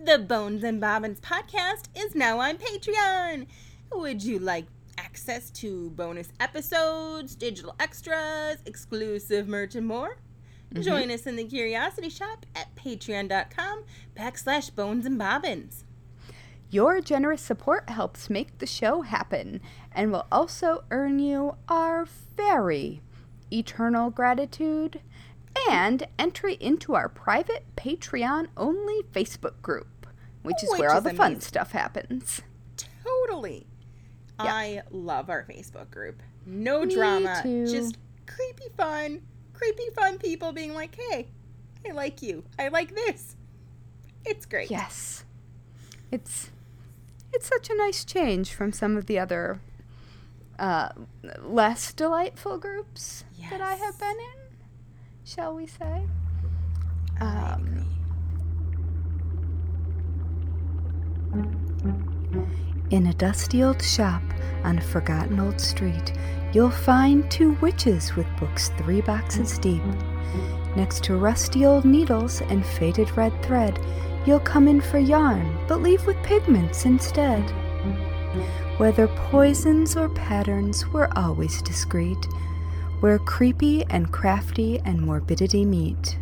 The Bones and Bobbins podcast is now on Patreon. Would you like access to bonus episodes, digital extras, exclusive merch, and more? Mm-hmm. Join us in the Curiosity Shop at patreon.com backslash bones and bobbins. Your generous support helps make the show happen and will also earn you our very eternal gratitude and entry into our private Patreon only Facebook group, which is which where all the amazing. fun stuff happens. Totally. Yeah. I love our Facebook group. No Me drama, too. just creepy fun, creepy fun people being like, "Hey, I like you. I like this." It's great. Yes. It's it's such a nice change from some of the other uh, less delightful groups yes. that I have been in shall we say? Um, in a dusty old shop on a forgotten old street, you'll find two witches with books three boxes deep. Next to rusty old needles and faded red thread, you'll come in for yarn, but leave with pigments instead. Whether poisons or patterns, we're always discreet where creepy and crafty and morbidity meet.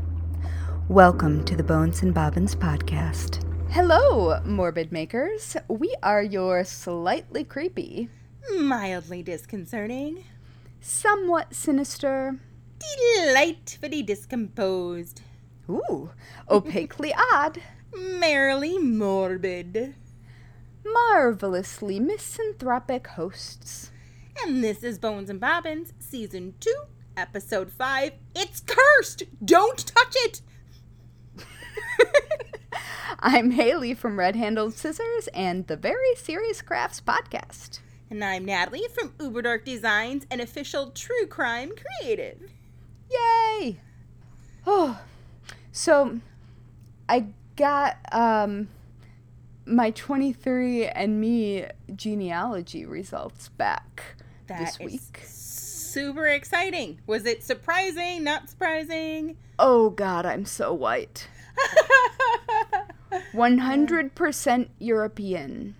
Welcome to the Bones and Bobbins podcast. Hello, morbid makers. We are your slightly creepy, mildly disconcerting, somewhat sinister, delightfully discomposed, ooh, opaquely odd, merrily morbid, marvelously misanthropic hosts. And this is Bones and Bobbins, Season 2, Episode 5. It's cursed! Don't touch it! I'm Haley from Red Handled Scissors and the Very Serious Crafts podcast. And I'm Natalie from Uber Dark Designs and official True Crime Creative. Yay! Oh, so I got um, my 23andMe genealogy results back that this week. Super exciting. Was it surprising? Not surprising? Oh God, I'm so white. 100% European.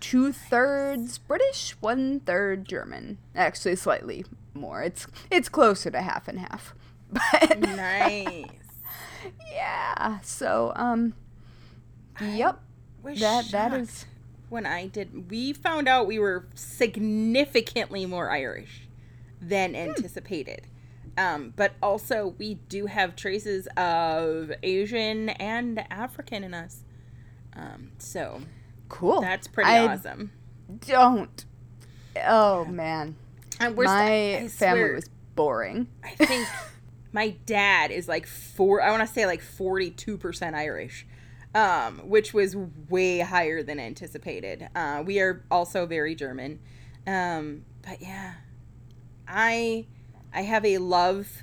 Two thirds British, one third German. Actually, slightly more. It's it's closer to half and half. But nice. yeah. So um. Yep. That shocked. that is when I did, we found out we were significantly more Irish than hmm. anticipated. Um, but also, we do have traces of Asian and African in us. Um, so cool. That's pretty I awesome. Don't. Oh man, and we're my st- family was boring. I think my dad is like four. I want to say like forty-two percent Irish um, which was way higher than anticipated. Uh, we are also very German, um, but yeah, I I have a love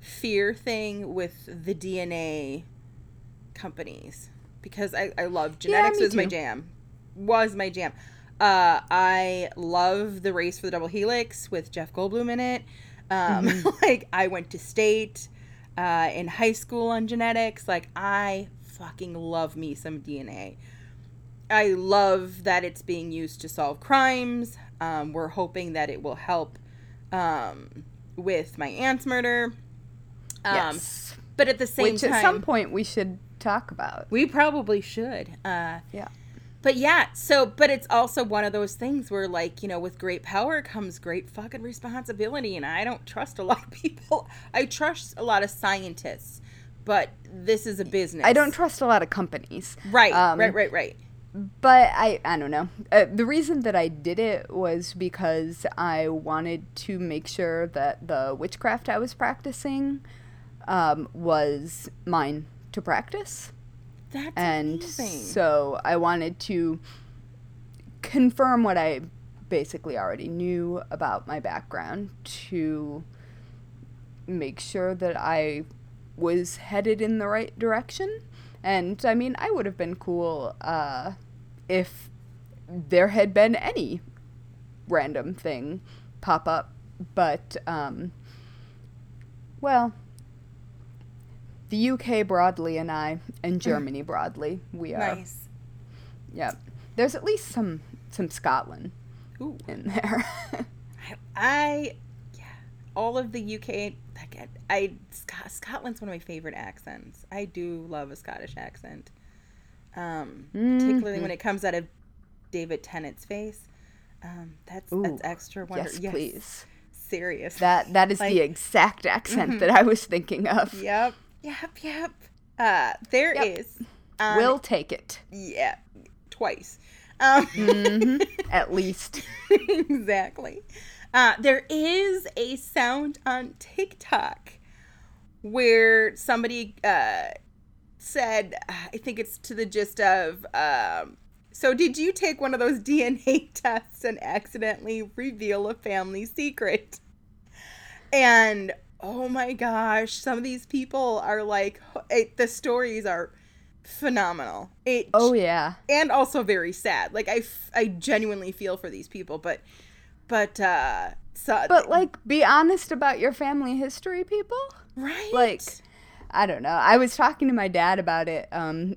fear thing with the DNA companies because I, I love genetics yeah, was my jam was my jam. Uh, I love the race for the double helix with Jeff Goldblum in it. Um, mm-hmm. like I went to state uh, in high school on genetics. Like, I fucking love me some DNA. I love that it's being used to solve crimes. Um, we're hoping that it will help um, with my aunt's murder. Um, yes. But at the same Which time, at some point we should talk about. We probably should. Uh, yeah but yeah, so but it's also one of those things where like, you know, with great power comes great fucking responsibility and I don't trust a lot of people. I trust a lot of scientists, but this is a business. I don't trust a lot of companies. Right. Um, right, right, right. But I I don't know. Uh, the reason that I did it was because I wanted to make sure that the witchcraft I was practicing um, was mine to practice. That's and amazing. so I wanted to confirm what I basically already knew about my background to make sure that I was headed in the right direction. And I mean, I would have been cool uh, if there had been any random thing pop up, but um, well, the UK broadly and I, and Germany broadly, we are. Nice. Yep. There's at least some some Scotland Ooh. in there. I, yeah, all of the UK. Like, I Scotland's one of my favorite accents. I do love a Scottish accent, um, particularly when it comes out of David Tennant's face. Um, that's Ooh, that's extra wonderful. yes, please. Serious. That that is Like- the exact accent that I was thinking of. Yep. Yep. Yep. Uh, there Yep. is. Um, We'll take it. Yeah. Twice. Um, Mhm. At least. exactly. Uh, there is a sound on TikTok where somebody uh, said, I think it's to the gist of, um, so did you take one of those DNA tests and accidentally reveal a family secret? And oh my gosh, some of these people are like, it, the stories are phenomenal. It Oh yeah. and also very sad. Like I, f- I genuinely feel for these people, but, but, uh, so, But like be honest about your family history, people. right, like, I don't know. I was talking to my dad about it um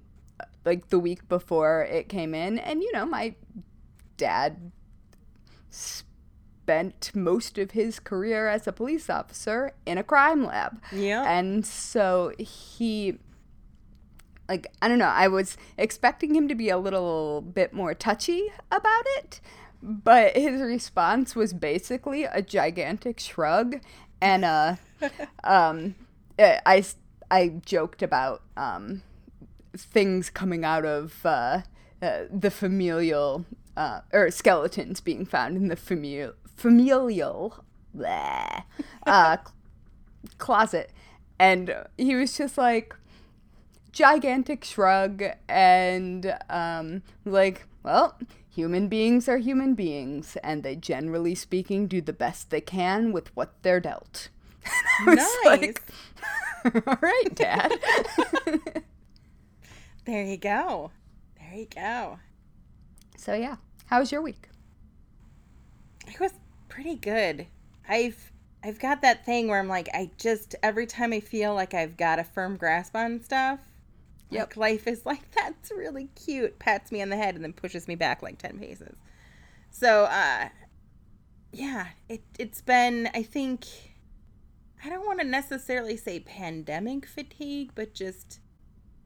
like the week before it came in and you know, my dad spent most of his career as a police officer in a crime lab. yeah, And so he like I don't know, I was expecting him to be a little bit more touchy about it, but his response was basically a gigantic shrug and uh um eh, I I joked about um things coming out of uh, uh the familial uh, or skeletons being found in the familial familial bleh, uh, closet. And he was just like gigantic shrug and um like well human beings are human beings and they generally speaking do the best they can with what they're dealt nice. like, all right dad there you go, there you go. so yeah how was your week It was pretty good. I've I've got that thing where I'm like, I just every time I feel like I've got a firm grasp on stuff, Yep. like life is like that's really cute, pats me on the head and then pushes me back like ten paces. So, uh, yeah, it it's been I think I don't want to necessarily say pandemic fatigue, but just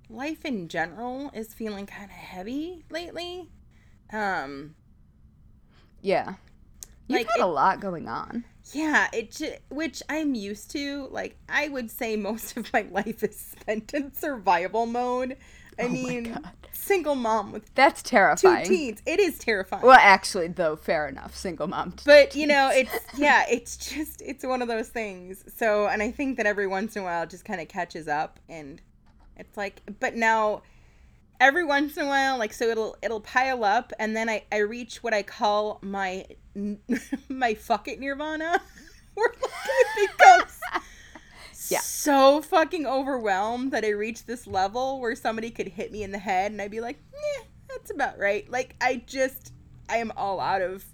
life in general is feeling kind of heavy lately. Um, yeah you've Like, had it- a lot going on Yeah, it which I'm used to. Like I would say most of my life is spent in survival mode. I Oh mean, single mom with that's terrifying. two teens. It is terrifying. well actually though fair enough single mom but you know, it's yeah, it's just it's one of those things. So, and I think that every once in a while it just kind of catches up and it's like but now every once in a while like so it'll it'll pile up and then I I reach what I call my my fuck it nirvana where like it becomes Yeah. so fucking overwhelmed that I reached this level where somebody could hit me in the head and I'd be like, yeah, that's about right. Like I just I am all out of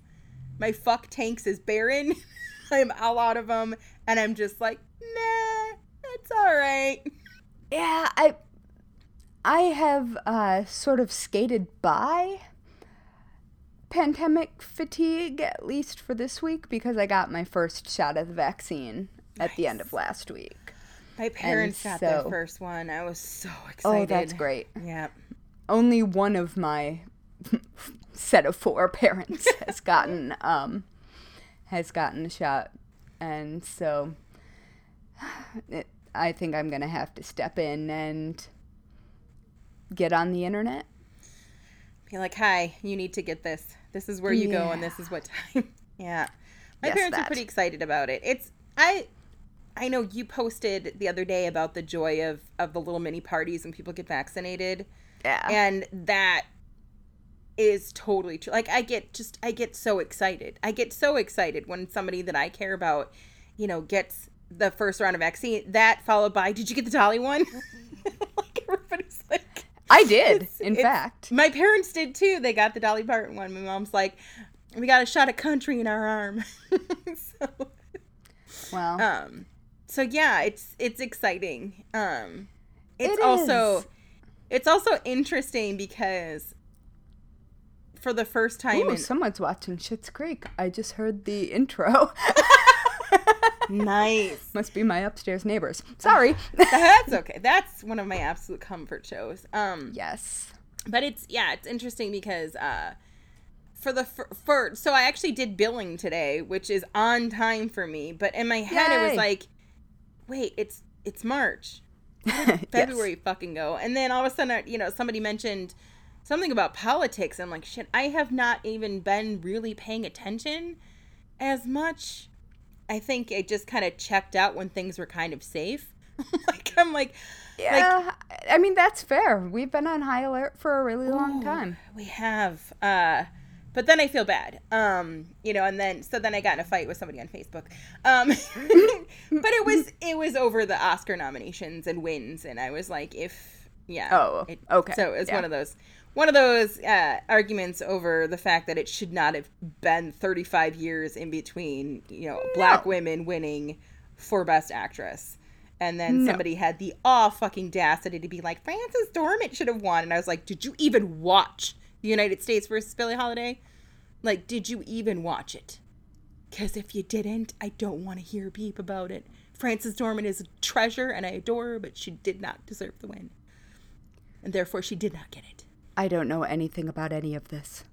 my fuck tanks is barren. I'm all out of them and I'm just like, nah, that's all right. Yeah, I I have uh, sort of skated by pandemic fatigue at least for this week because I got my first shot of the vaccine at the end of last week. My parents got their first one. I was so excited. Oh, that's great. Yeah. Only one of my set of four parents has gotten um has gotten a shot and so it, I think I'm going to have to step in and get on the internet Be like, hi, you need to get this. This is where you go and this is what time. yeah. My Yes, parents are pretty excited about it. It's I I know you posted the other day about the joy of of the little mini parties when people get vaccinated. Yeah. And that is totally true. Like I get just I get so excited. I get so excited when somebody that I care about, you know, gets the first round of vaccine. That followed by, did you get the Dolly one? like everybody's like I did, It's- in it's- fact. My parents did too. They got the Dolly Parton one. My mom's like, we got a shot of country in our arm. so, Well, um, so yeah, it's it's exciting. Um, it's it also it's also interesting because for the first time Ooh, in someone's watching Schitt's Creek. I just heard the intro. nice. Must be my upstairs neighbors. Sorry. That's okay. That's one of my absolute comfort shows. Um Yes. But it's yeah, it's interesting because uh for the for, for so I actually did billing today, which is on time for me, but in my head Yay. it was like wait, it's it's March. February yes. fucking go? And then all of a sudden, you know, somebody mentioned something about politics. I'm like, shit, I have not even been really paying attention as much. I think it just kind of checked out when things were kind of safe. like I'm like, yeah. Like, I mean that's fair. We've been on high alert for a really long time. We have. Uh, but then I feel bad. Um, you know, and then so then I got in a fight with somebody on Facebook. Um, but it was it was over the Oscar nominations and wins, and I was like, if yeah, oh, it, okay. So it was yeah. one of those one of those uh, arguments over the fact that it should not have been 35 years in between, you know, no. black women winning for Best Actress. And then no. somebody had the aw fucking audacity to be like, Frances Dormant should have won. And I was like, did you even watch the United States versus Billie Holiday? Like, did you even watch it? Because if you didn't, I don't want to hear beep about it. Frances Dorman is a treasure and I adore her, but she did not deserve the win. And therefore, she did not get it. I don't know anything about any of this.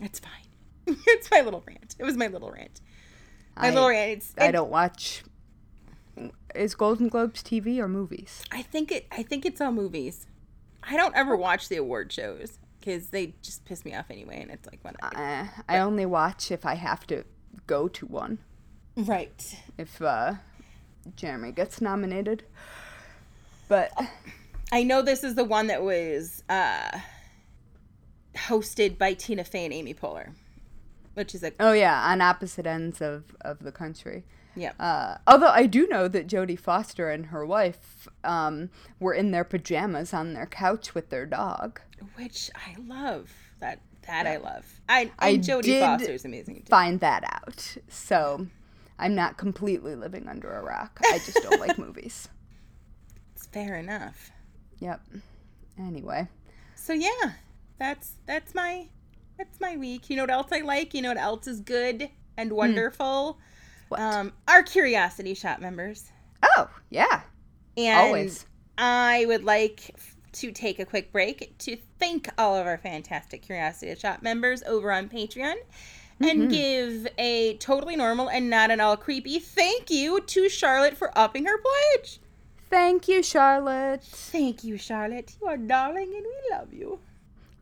It's fine. it's my little rant. It was my little rant. My I, little rant. It's, I don't watch. Is Golden Globes TV or movies? I think it. I think it's all movies. I don't ever watch the award shows because they just piss me off anyway, and it's like when I, uh, I only watch if I have to go to one. Right. If uh, Jeremy gets nominated, but I know this is the one that was uh, hosted by Tina Fey and Amy Poehler, which is like oh yeah, on opposite ends of of the country. Yeah. Uh, although I do know that Jodie Foster and her wife um, were in their pajamas on their couch with their dog, which I love. That that yeah. I love. I I Jodie Foster's amazing. Too. Find that out. So I'm not completely living under a rock. I just don't like movies. It's fair enough. Yep. Anyway. So yeah, that's that's my that's my week. You know what else I like? You know what else is good and hmm. wonderful? What? Um, our Curiosity Shop members. Oh yeah. And Always. I would like to take a quick break to thank all of our fantastic Curiosity Shop members over on Patreon and mm-hmm. give a totally normal and not at all creepy thank you to Charlotte for upping her pledge. Thank you, Charlotte. Thank you, Charlotte. You are darling and we love you.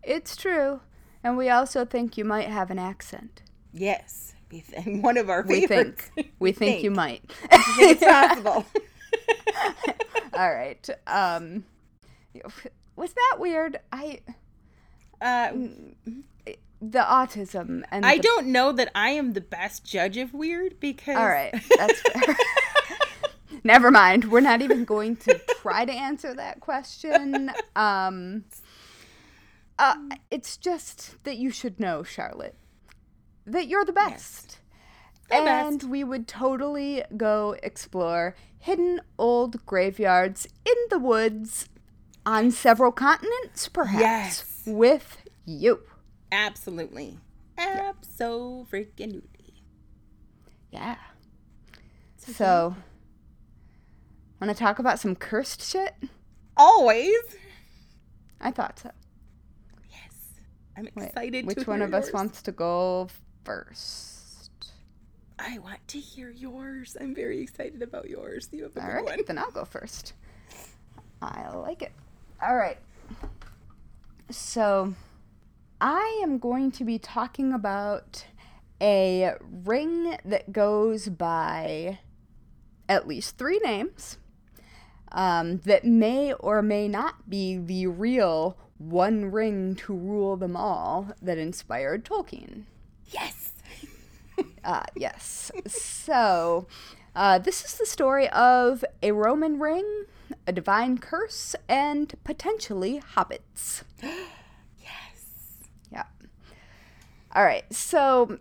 It's true. And we also think you might have an accent. Yes. One of our favorites. We think, we think, think. you might. think it's possible. All right. Um, was that weird? I. Uh, the autism and I the... don't know that I am the best judge of weird because. All right, that's fair. Never mind. We're not even going to try to answer that question. Um, uh, it's just that you should know, Charlotte, that you're the best. The and best. we would totally go explore hidden old graveyards in the woods on several continents, perhaps, yes. with you. Absolutely. Absolutely. Yeah. So, Want to talk about some cursed shit? Always. I thought so. Yes. I'm excited Wait, Which one of yours. us wants to go first? I want to hear yours. I'm very excited about yours. You have a All good right, one. Then I'll go first. I like it. All right. So, I am going to be talking about a ring that goes by at least three names um, that may or may not be the real one ring to rule them all that inspired Tolkien. Yes. uh, yes. So, uh, this is the story of a Roman ring, a divine curse, and potentially hobbits. yes. Yeah. All right. So,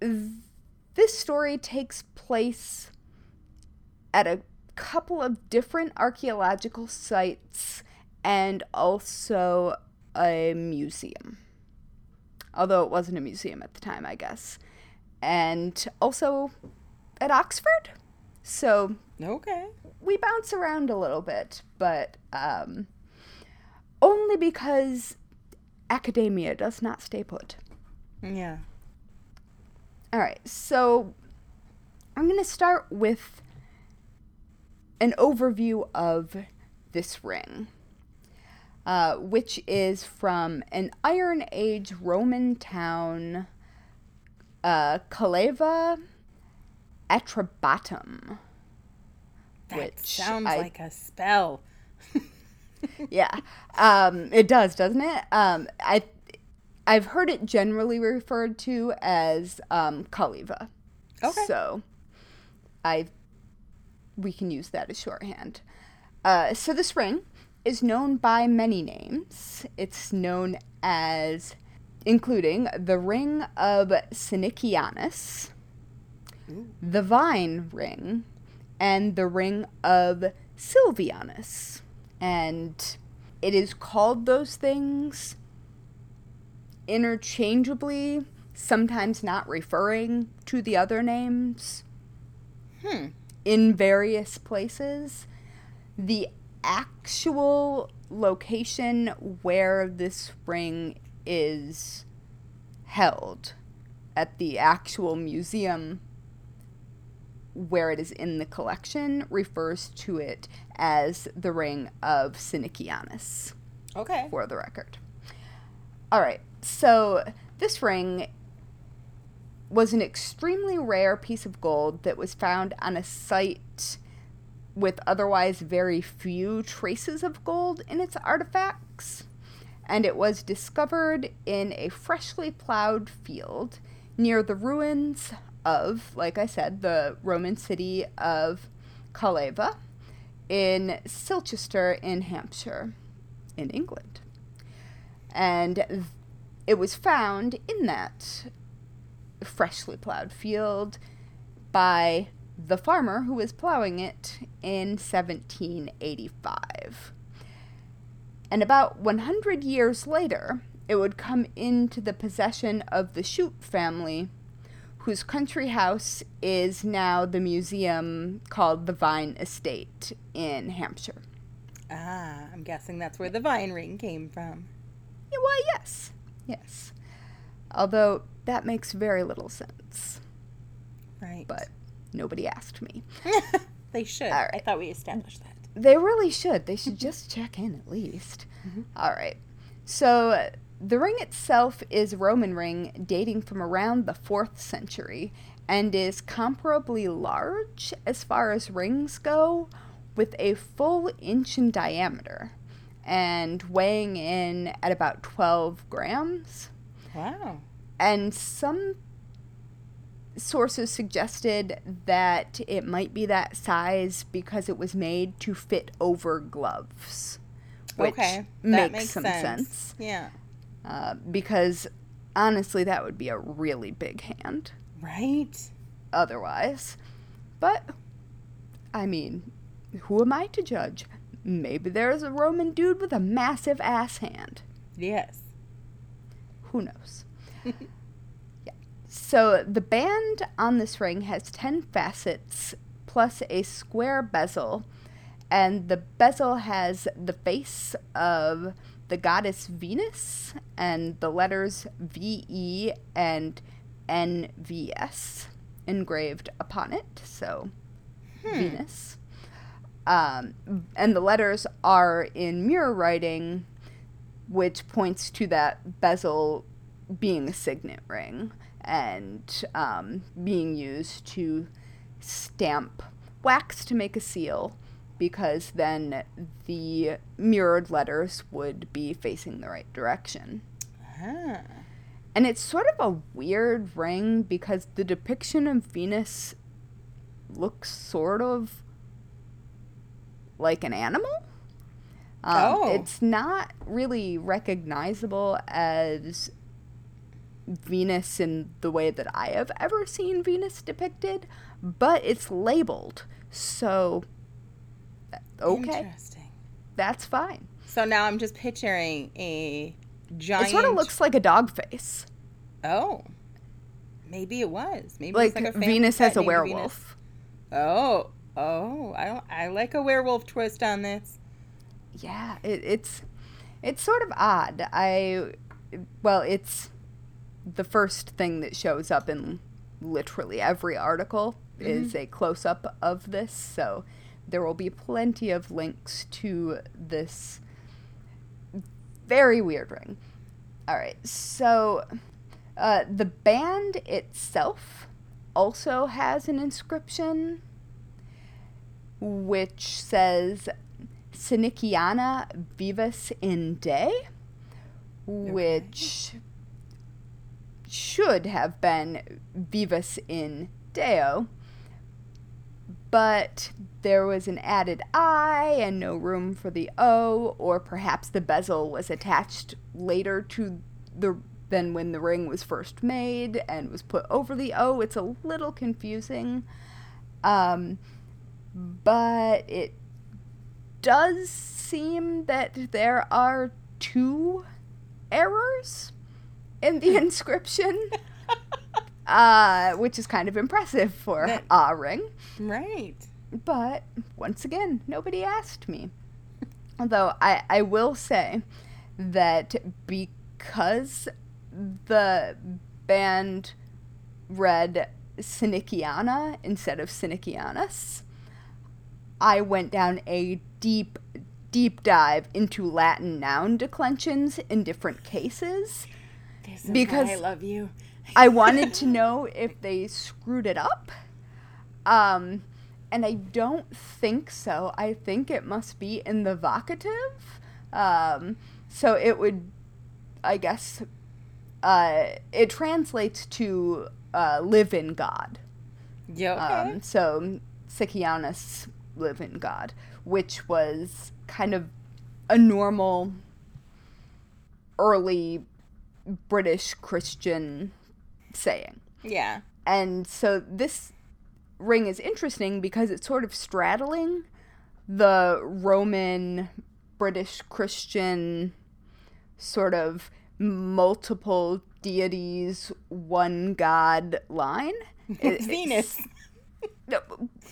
th- this story takes place at a couple of different archaeological sites and also a museum. Although it wasn't a museum at the time, I guess. And also at Oxford. So Okay. we bounce around a little bit, but um, only because academia does not stay put. Yeah. All right, so I'm going to start with an overview of this ring, uh, which is from an Iron Age Roman town, uh, Calleva Atrebatum. That Which sounds I- like a spell. yeah, um, it does, doesn't it? Um, I, I've heard it generally referred to as um, Calleva. Okay. So, I, we can use that as shorthand. Uh, so this ring is known by many names. It's known as, including the Ring of Senicianus, the Vyne Ring, and the Ring of Silvianus. And it is called those things interchangeably, sometimes not referring to the other names Hmm. in various places. The actual location where this ring is held at the actual museum where it is in the collection refers to it as the ring of Senicianus Okay. for the record. All right, so this ring was an extremely rare piece of gold that was found on a site with otherwise very few traces of gold in its artifacts. And it was discovered in a freshly plowed field near the ruins of, like I said, the Roman city of Calleva in Silchester in Hampshire in England. And it was found in that freshly plowed field by the farmer who was plowing it in 1785. And about 100 years later, it would come into the possession of the Chute family, whose country house is now the museum called the Vyne Estate in Hampshire. Ah, I'm guessing that's where the Vyne ring came from. Yeah, why, yes. Yes. Although that makes very little sense, Right. but nobody asked me. they should. All I thought we established that. They really should. They should just check in at least. Mm-hmm. All right. So the ring itself is a Roman ring dating from around the 4th century and is comparably large as far as rings go, with a full inch in diameter and weighing in at about 12 grams. Wow. And some sources suggested that it might be that size because it was made to fit over gloves. Which okay. makes, makes some sense. sense. Yeah. Uh, because honestly, that would be a really big hand Right. otherwise. But, I mean, who am I to judge? Maybe there's a Roman dude with a massive ass hand. Yes. Who knows? So the band on this ring has 10 facets plus a square bezel, and the bezel has the face of the goddess Venus and the letters VE and NVS engraved upon it. So Venus. Um, and the letters are in mirror writing, which points to that bezel being a signet ring and um, being used to stamp wax to make a seal because then the mirrored letters would be facing the right direction. Ah. And it's sort of a weird ring because the depiction of Venus looks sort of like an animal. Um, Oh. It's not really recognizable as Venus in the way that I have ever seen Venus depicted, but it's labeled. So uh, Okay. Interesting. That's fine. So now I'm just picturing a giant. It sort of looks like a dog face. Oh. Maybe it was. Maybe like, like Venus has a werewolf. Venus. Oh. Oh, I I like a werewolf twist on this. Yeah, it, it's it's sort of odd. I well, it's the first thing that shows up in literally every article mm-hmm. is a close up of this, so there will be plenty of links to this very weird ring. All right, so uh, the band itself also has an inscription which says Siniciana Vivus in which okay. Should have been Vivus in Deo, but there was an added I and no room for the O, or perhaps the bezel was attached later to the than when the ring was first made and was put over the O. It's a little confusing. Um, but it does seem that there are two errors in the inscription. uh, which is kind of impressive for that, a ring. Right. But once again, nobody asked me. Although I, I will say that because the band read Siniciana instead of Senicianus, I went down a deep, deep dive into Latin noun declensions in different cases. Because I love you. I wanted to know if they screwed it up. Um, and I don't think so. I think it must be in the vocative. Um, so it would, I guess, uh, it translates to uh, live in God. Yeah. Okay. Um, so Sicilianus live in God, which was kind of a normal early British Christian saying. Yeah. And so this ring is interesting because it's sort of straddling the Roman British Christian sort of multiple deities, one god line. Venus.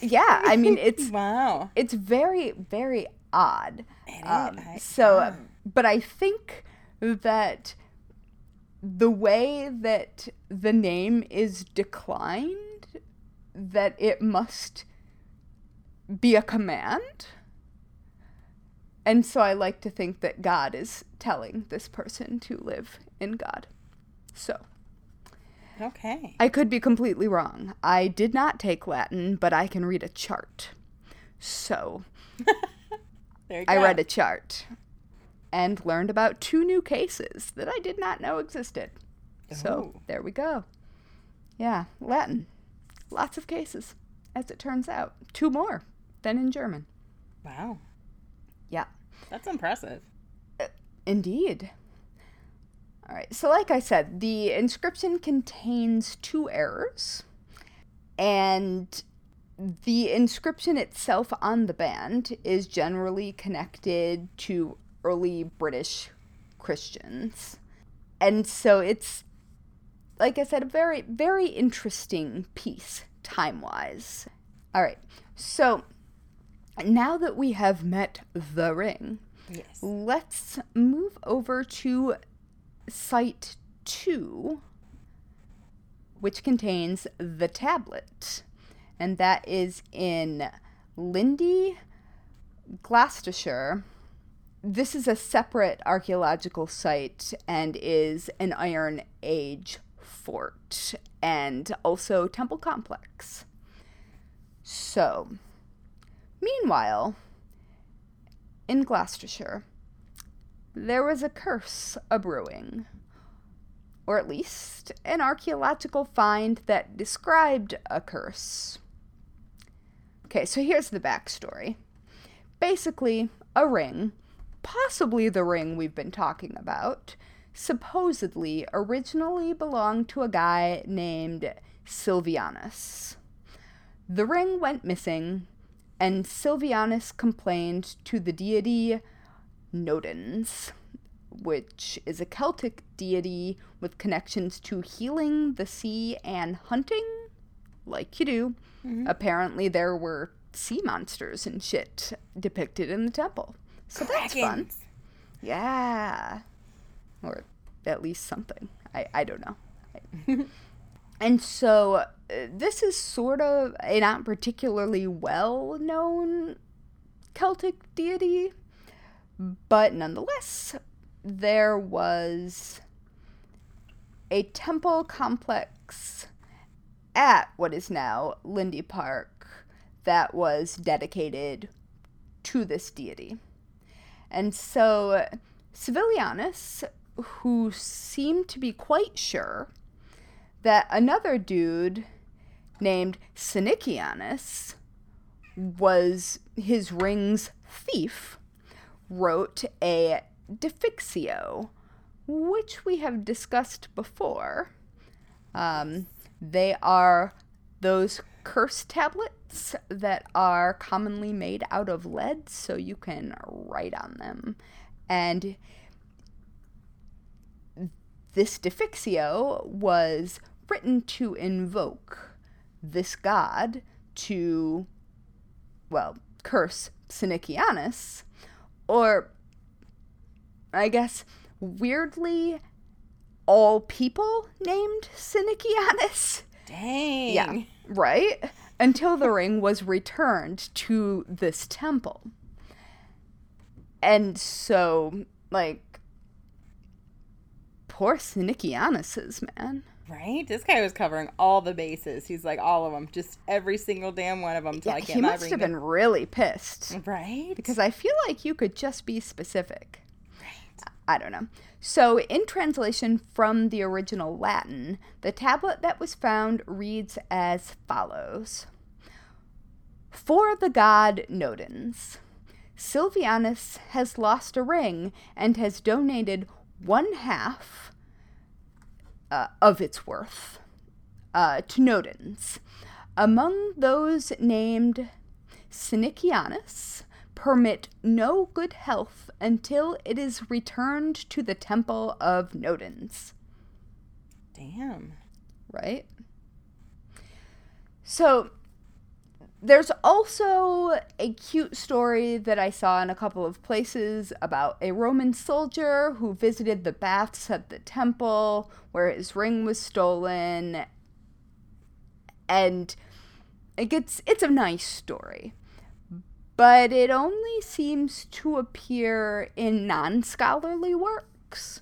yeah, I mean it's wow. It's very very odd. Um, so, but I think that the way that the name is declined, that it must be a command. And so I like to think that God is telling this person to live in God. So. Okay. I could be completely wrong. I did not take Latin, but I can read a chart. So. I read a chart and learned about two new cases that I did not know existed. Oh. So there we go. Yeah, Latin. Lots of cases, as it turns out. Two more than in German. Wow. Yeah. That's impressive. Uh, indeed. All right. So, like I said, the inscription contains two errors, and the inscription itself on the band is generally connected to early British Christians. And so it's, like I said, a very, very interesting piece time wise. All right. So now that we have met the ring, yes. let's move over to site two, which contains the tablet. And that is in Lydney, Gloucestershire, this is a separate archaeological site and is an Iron Age fort and also temple complex. So, meanwhile, in Gloucestershire, there was a curse a brewing, or at least an archaeological find that described a curse. Okay, so here's the backstory. Basically, a ring possibly the ring we've been talking about, supposedly originally belonged to a guy named Silvianus. The ring went missing, and Silvianus complained to the deity Nodens, which is a Celtic deity with connections to healing the sea and hunting, like you do. Mm-hmm. Apparently, there were sea monsters and shit depicted in the temple. So that's fun. Yeah. Or at least something. I, I don't know. and so uh, this is sort of a not particularly well known Celtic deity, but nonetheless, there was a temple complex at what is now Lydney Park that was dedicated to this deity. And so Silvianus, who seemed to be quite sure that another dude named Senicianus was his ring's thief, wrote a defixio, which we have discussed before. Um, they are those curse tablets that are commonly made out of lead, so you can write on them. And this defixio was written to invoke this god to, well, curse Senicianus, or I guess weirdly, all people named Senicianus. Dang. Yeah, right? Until the ring was returned to this temple. And so, like, poor Senicianus's, man. Right? This guy was covering all the bases. He's like all of them, just every single damn one of them. Yeah, he must have been really pissed, right? Because I feel like you could just be specific. Right. I don't know. So, in translation from the original Latin, the tablet that was found reads as follows For the god Nodens, Silvianus has lost a ring and has donated one half uh, of its worth uh, to Nodens. Among those named Senicianus, permit no good health until it is returned to the temple of Nodens. Damn. Right? So, there's also a cute story that I saw in a couple of places about a Roman soldier who visited the baths at the temple where his ring was stolen. And it gets it's a nice story but it only seems to appear in non scholarly works.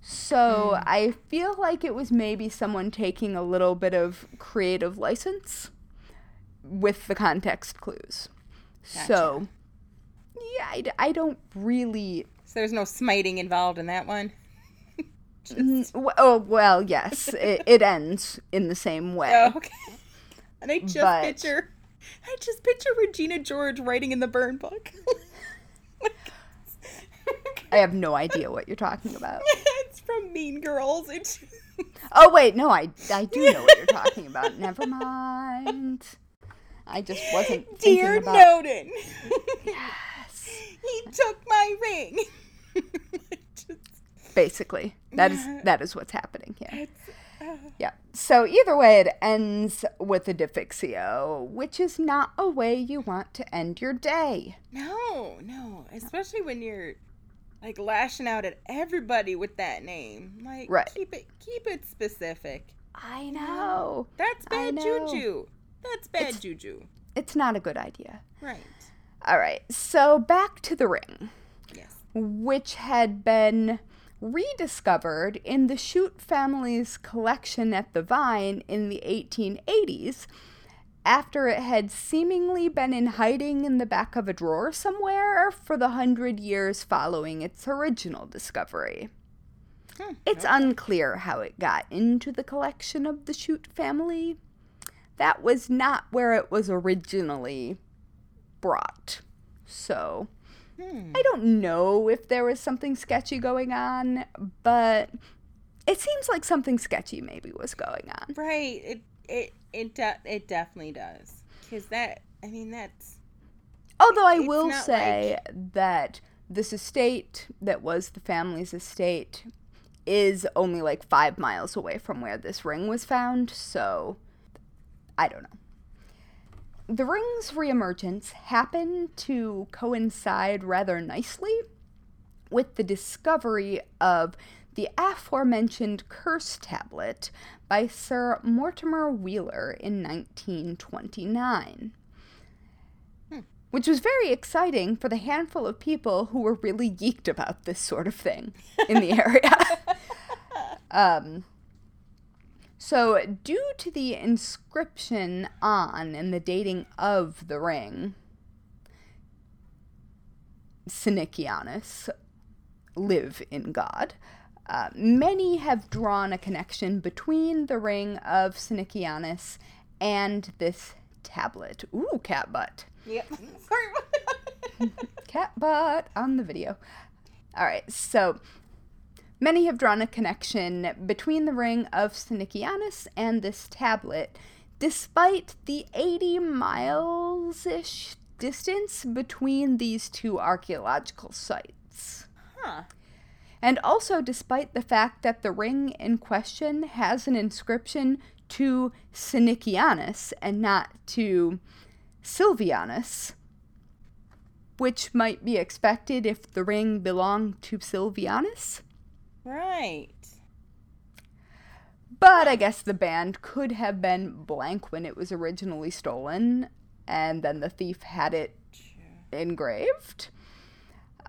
So mm. I feel like it was maybe someone taking a little bit of creative license with the context clues. Gotcha. So, yeah, I, I don't really. So there's no smiting involved in that one? Just... Oh, well, yes. it, it ends in the same way. Oh, okay. And I just but... picture I just picture Regina George writing in the burn book. I have no idea what you're talking about. it's from Mean Girls. It's... oh wait, no, I I do know what you're talking about. Never mind. I just wasn't. Dear about... Noden. yes. He took my ring. just... Basically, that is that is what's happening here. It's yeah. So either way, it ends with a defixio, which is not a way you want to end your day. No, no. Especially when you're like lashing out at everybody with that name. Like right. keep it keep it specific. I know. That's bad juju. That's bad it's, juju. It's not a good idea. Right. All right. So back to the ring. Yes. Which had been rediscovered in the Chute family's collection at the Vyne in the 1880s after it had seemingly been in hiding in the back of a drawer somewhere for the hundred years following its original discovery. Hmm, it's okay. unclear how it got into the collection of the Chute family. That was not where it was originally brought. So, Hmm. I don't know if there was something sketchy going on, but it seems like something sketchy maybe was going on. Right. It it it de- it definitely does. Cuz that I mean that's Although I will say like... that this estate that was the family's estate is only like five miles away from where this ring was found, so I don't know. The ring's reemergence happened to coincide rather nicely with the discovery of the aforementioned curse tablet by Sir Mortimer Wheeler in 1929 which was very exciting for the handful of people who were really geeked about this sort of thing in the area. um, so, due to the inscription on and the dating of the ring, Senicianus, live in God. Uh, many have drawn a connection between the ring of Senicianus and this tablet. Ooh, cat butt. Yep. Sorry. cat butt on the video. All right, so many have drawn a connection between the ring of Senicianus and this tablet, despite the 80 miles ish distance between these two archaeological sites. Huh. And also, despite the fact that the ring in question has an inscription to Senicianus and not to Silvianus, which might be expected if the ring belonged to Silvianus. Right. But I guess the band could have been blank when it was originally stolen, and then the thief had it engraved.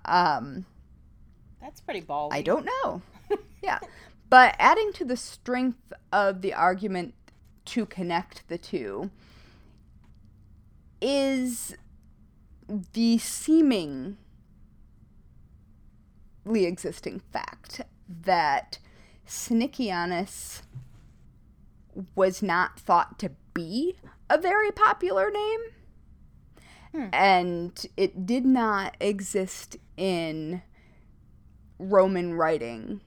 Um, That's pretty ballsy. I don't know. yeah. But adding to the strength of the argument to connect the two is the seemingly existing fact that Senicianus was not thought to be a very popular name. Hmm. And it did not exist in Roman writing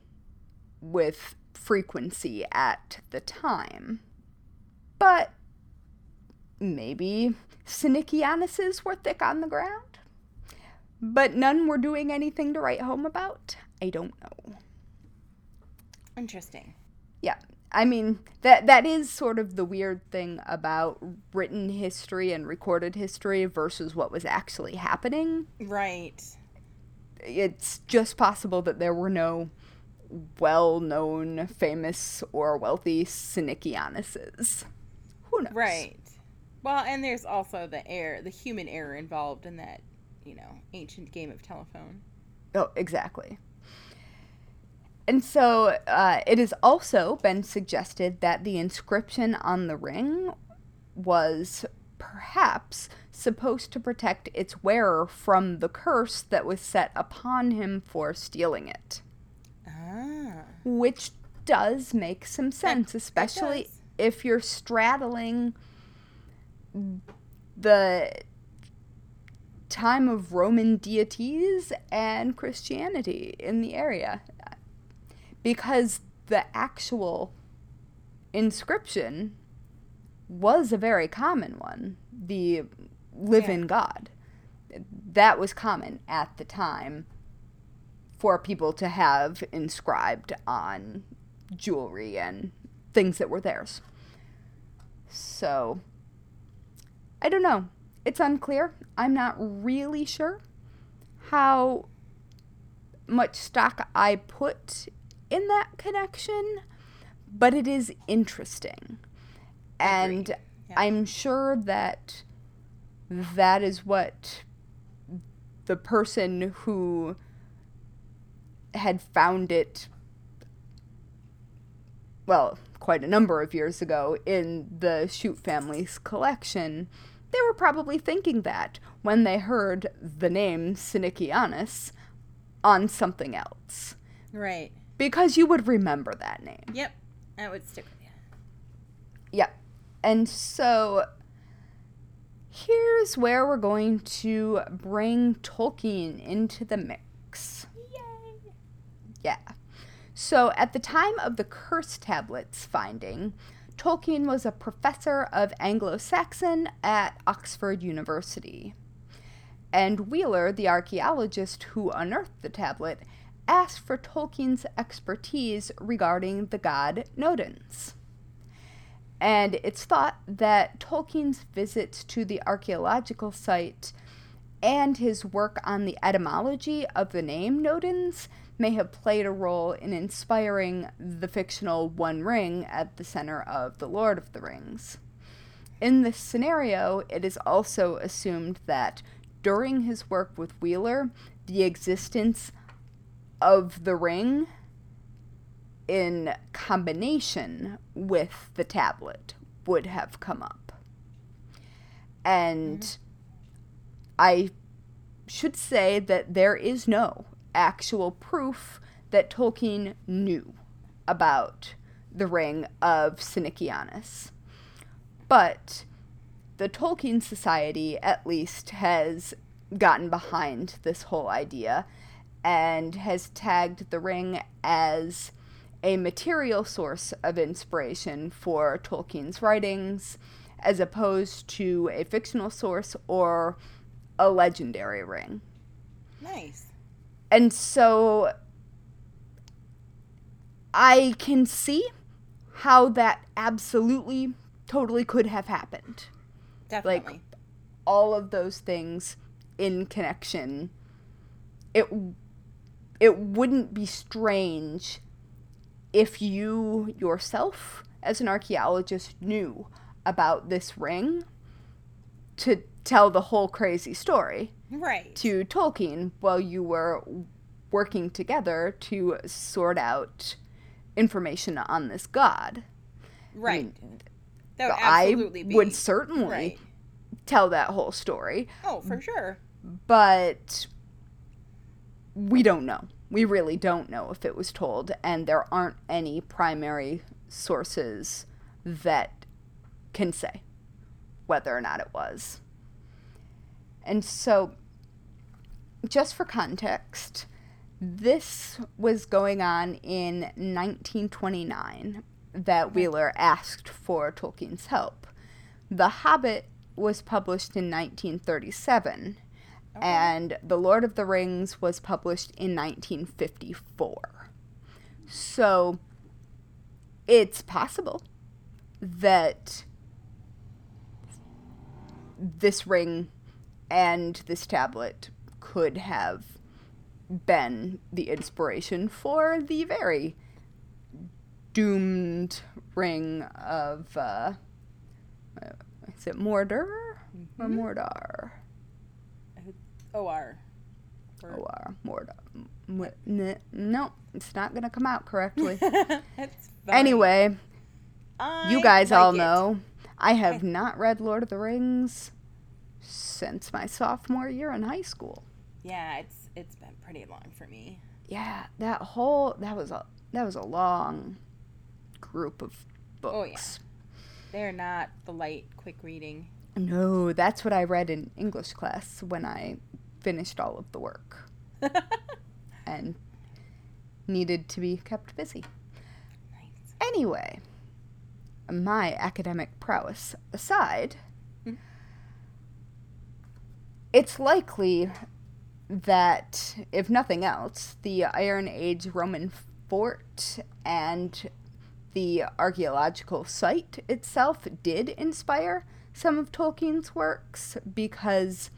with frequency at the time. But maybe Senicianuses were thick on the ground. But none were doing anything to write home about. I don't know. Interesting. Yeah. I mean, that that is sort of the weird thing about written history and recorded history versus what was actually happening. Right. It's just possible that there were no well-known, famous, or wealthy Senicianuses. Who knows? Right. Well, and there's also the error, the human error involved in that, you know, ancient game of telephone. Oh, exactly. And so uh, it has also been suggested that the inscription on the ring was perhaps supposed to protect its wearer from the curse that was set upon him for stealing it. Ah. Which does make some sense, especially if you're straddling the time of Roman deities and Christianity in the area. Because the actual inscription was a very common one the live in God. That was common at the time for people to have inscribed on jewelry and things that were theirs. So, I don't know. It's unclear. I'm not really sure how much stock I put in that connection, but it is interesting. And yeah. I'm sure that that is what the person who had found it well, quite a number of years ago in the Chute family's collection, they were probably thinking that when they heard the name Senicianus on something else. Right. Because you would remember that name. Yep. That would stick with you. Yep. And so here's where we're going to bring Tolkien into the mix. Yay. Yeah. So, at the time of the curse tablets finding, Tolkien was a professor of Anglo Saxon at Oxford University. And Wheeler, the archaeologist who unearthed the tablet, asked for Tolkien's expertise regarding the god Nodens. And it's thought that Tolkien's visits to the archaeological site and his work on the etymology of the name Nodens may have played a role in inspiring the fictional One Ring at the center of The Lord of the Rings. In this scenario, it is also assumed that during his work with Wheeler, the existence of the ring in combination with the tablet would have come up. And mm-hmm. I should say that there is no actual proof that Tolkien knew about the ring of Senicianus. But the Tolkien Society, at least, has gotten behind this whole idea and has tagged the ring as a material source of inspiration for Tolkien's writings as opposed to a fictional source or a legendary ring. Nice. And so I can see how that absolutely totally could have happened. Definitely. Like all of those things in connection. It it wouldn't be strange if you yourself as an archaeologist knew about this ring to tell the whole crazy story right to Tolkien while you were working together to sort out information on this god. Right. I, mean, that would absolutely I be. would certainly right. tell that whole story. Oh, for sure. But we don't know. We really don't know if it was told, and there aren't any primary sources that can say whether or not it was. And so, just for context, this was going on in 1929 that mm-hmm. Wheeler asked for Tolkien's help. The Hobbit was published in 1937, okay. and The Lord of the Rings was published in 1954. So it's possible that this ring and this tablet could have been the inspiration for the very doomed ring of uh, is it Mordor mm-hmm. or O-R. O-R. Mordor. no, it's not going to come out correctly. anyway, I you guys like all it. know I have not read Lord of the Rings since my sophomore year in high school. Yeah, it's it's been pretty long for me. Yeah, that whole that was a that was a long group of books. Oh yeah. They're not the light quick reading. No, that's what I read in English class when I finished all of the work. and needed to be kept busy. Nice. Anyway, my academic prowess aside, mm-hmm. it's likely that, if nothing else, the Iron Age Roman fort and the archaeological site itself did inspire some of Tolkien's works because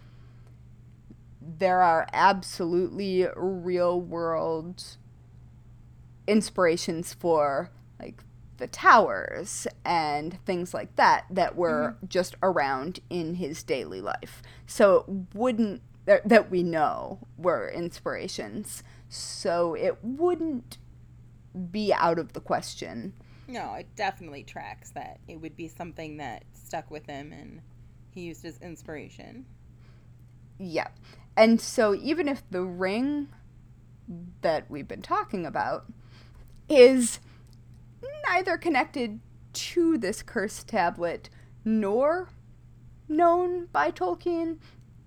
there are absolutely real world inspirations for like the towers and things like that that were mm-hmm. just around in his daily life. So it wouldn't that, that we know were inspirations. So it wouldn't be out of the question. No, it definitely tracks that it would be something that stuck with him and he used as inspiration. Yeah. And so even if the ring that we've been talking about is neither connected to this cursed tablet nor known by Tolkien,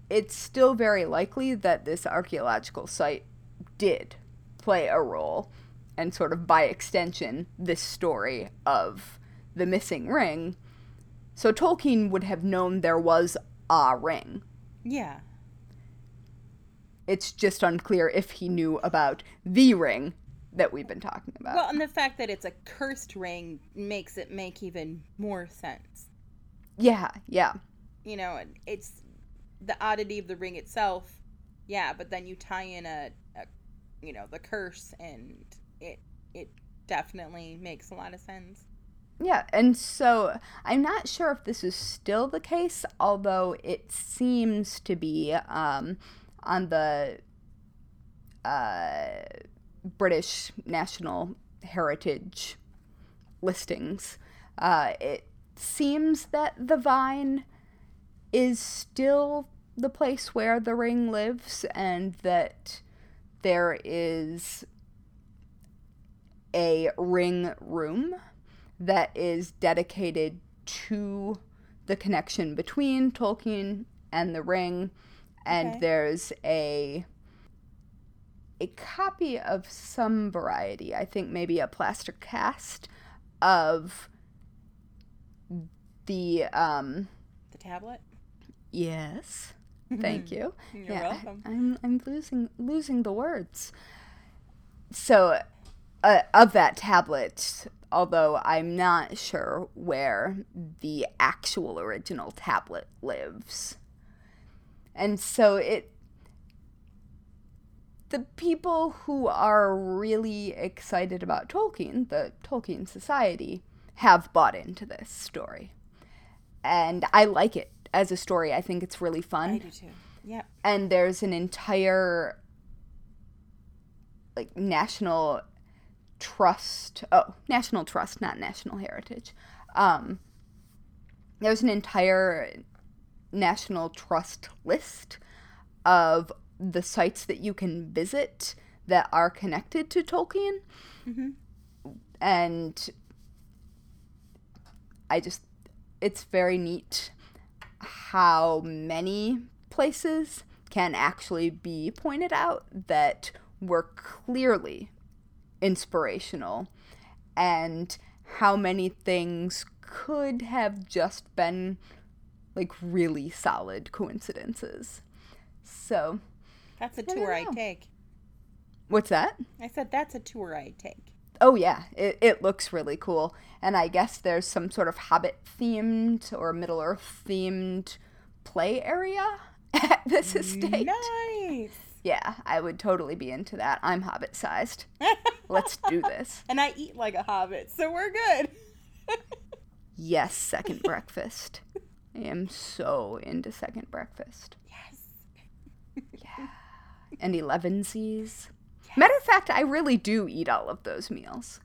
it's still very likely that this archaeological site did play a role and sort of by extension this story of the missing ring. So Tolkien would have known there was a ring. Yeah. It's just unclear if he knew about the ring that we've been talking about. Well, and the fact that it's a cursed ring makes it make even more sense. Yeah, yeah. You know, it's the oddity of the ring itself. Yeah, but then you tie in a, a you know, the curse and it it definitely makes a lot of sense. Yeah, and so I'm not sure if this is still the case, although it seems to be um, on the uh, British National Heritage listings. Uh, it seems that the Vyne is still the place where the ring lives, and that there is a ring room that is dedicated to the connection between Tolkien and the ring. And okay. there's a a copy of some variety, I think maybe a plaster cast of the um the tablet? Yes. Thank you. You're yeah, welcome. I'm I'm losing losing the words. So uh, of that tablet, although I'm not sure where the actual original tablet lives. And so it the people who are really excited about Tolkien, the Tolkien Society, have bought into this story. And I like it as a story. I think it's really fun. I do too. Yeah. And there's an entire like national trust. Oh, national trust, not national heritage. Um, there's an entire national trust list of the sites that you can visit that are connected to Tolkien. Mm-hmm. And I just, it's very neat how many places can actually be pointed out that were clearly inspirational and how many things could have just been like really solid coincidences. So that's a tour I, I take. What's that? I said that's a tour I take. Oh yeah, it, it looks really cool. And I guess there's some sort of Hobbit themed or Middle Earth themed play area at this estate. Nice. Yeah, I would totally be into that. I'm hobbit sized. Let's do this. And I eat like a hobbit, so we're good. yes, second breakfast. I am so into second breakfast. Yes. yeah. And elevensies. Yes. Matter of fact, I really do eat all of those meals.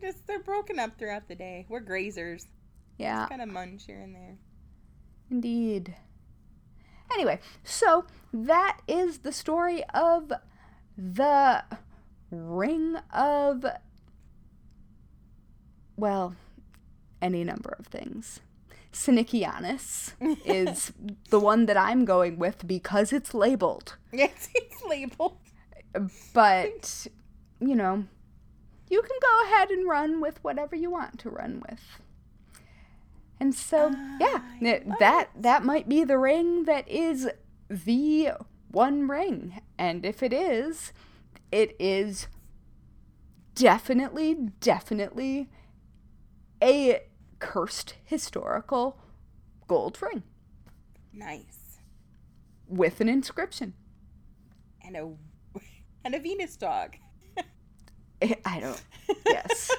Just they're broken up throughout the day. We're grazers. Yeah. kind of munch here and there. Indeed. Anyway, so that is the story of the Ring of. Well, any number of things. Senicianus is the one that I'm going with because it's labeled. Yes, it's labeled. But, you know, you can go ahead and run with whatever you want to run with. And so, uh, yeah, that that might be the ring that is the one ring. And if it is, it is definitely definitely a cursed historical gold ring. Nice. With an inscription. And a and a Venus dog. I don't. Yes.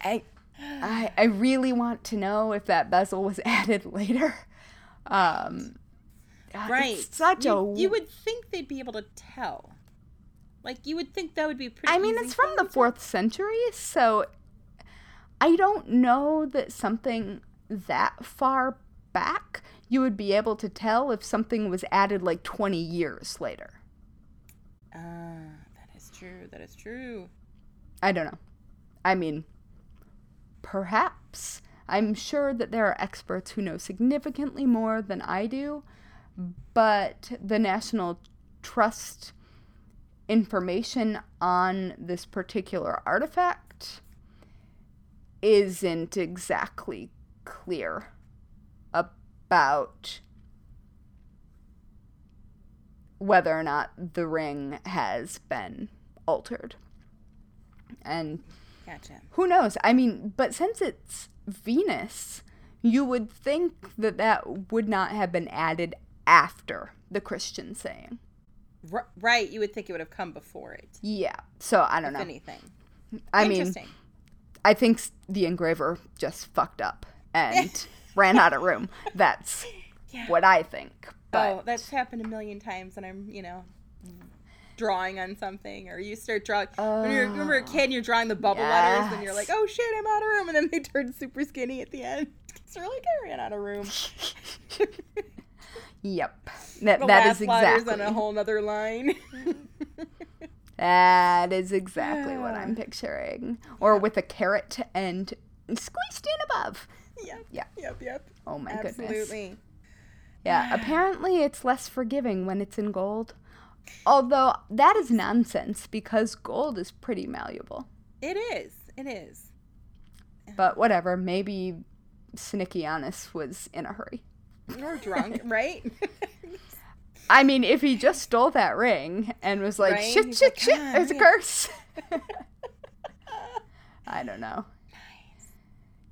I I, I really want to know if that bezel was added later. Um, right. such you, a. You would think they'd be able to tell. Like you would think that would be pretty. I mean, it's from the fourth century, so I don't know that something that far back you would be able to tell if something was added like 20 years later. Ah, uh, that is true. That is true. I don't know. I mean, Perhaps. I'm sure that there are experts who know significantly more than I do, but the National Trust information on this particular artifact isn't exactly clear about whether or not the ring has been altered. And gotcha. who knows? I mean, but since it's Venus, you would think that that would not have been added after the Christian saying. R- right, you would think it would have come before it. Yeah. So I don't if know. anything. I mean, I think the engraver just fucked up and ran out of room. That's yeah. what I think. But... Oh, that's happened a million times, and I'm, you know, drawing on something, or you start drawing. Uh, when you're, remember a kid, and you're drawing the bubble yes. letters, and you're like, "Oh shit, I'm out of room," and then they turn super skinny at the end. It's really I ran out of room. yep, that, that is exactly on a whole other line. That is exactly what I'm picturing, or with a caret and squeezed in above. Yep. Yeah. Yep. Yep. Oh my Absolutely. goodness. Absolutely. Yeah. apparently, it's less forgiving when it's in gold. Although that is nonsense because gold is pretty malleable. It is. It is. But whatever. Maybe Senicianus was in a hurry. Or drunk, right? I mean, if he just stole that ring and was like, right? shit, He's shit, like, shit, there's a curse. I don't know. Nice.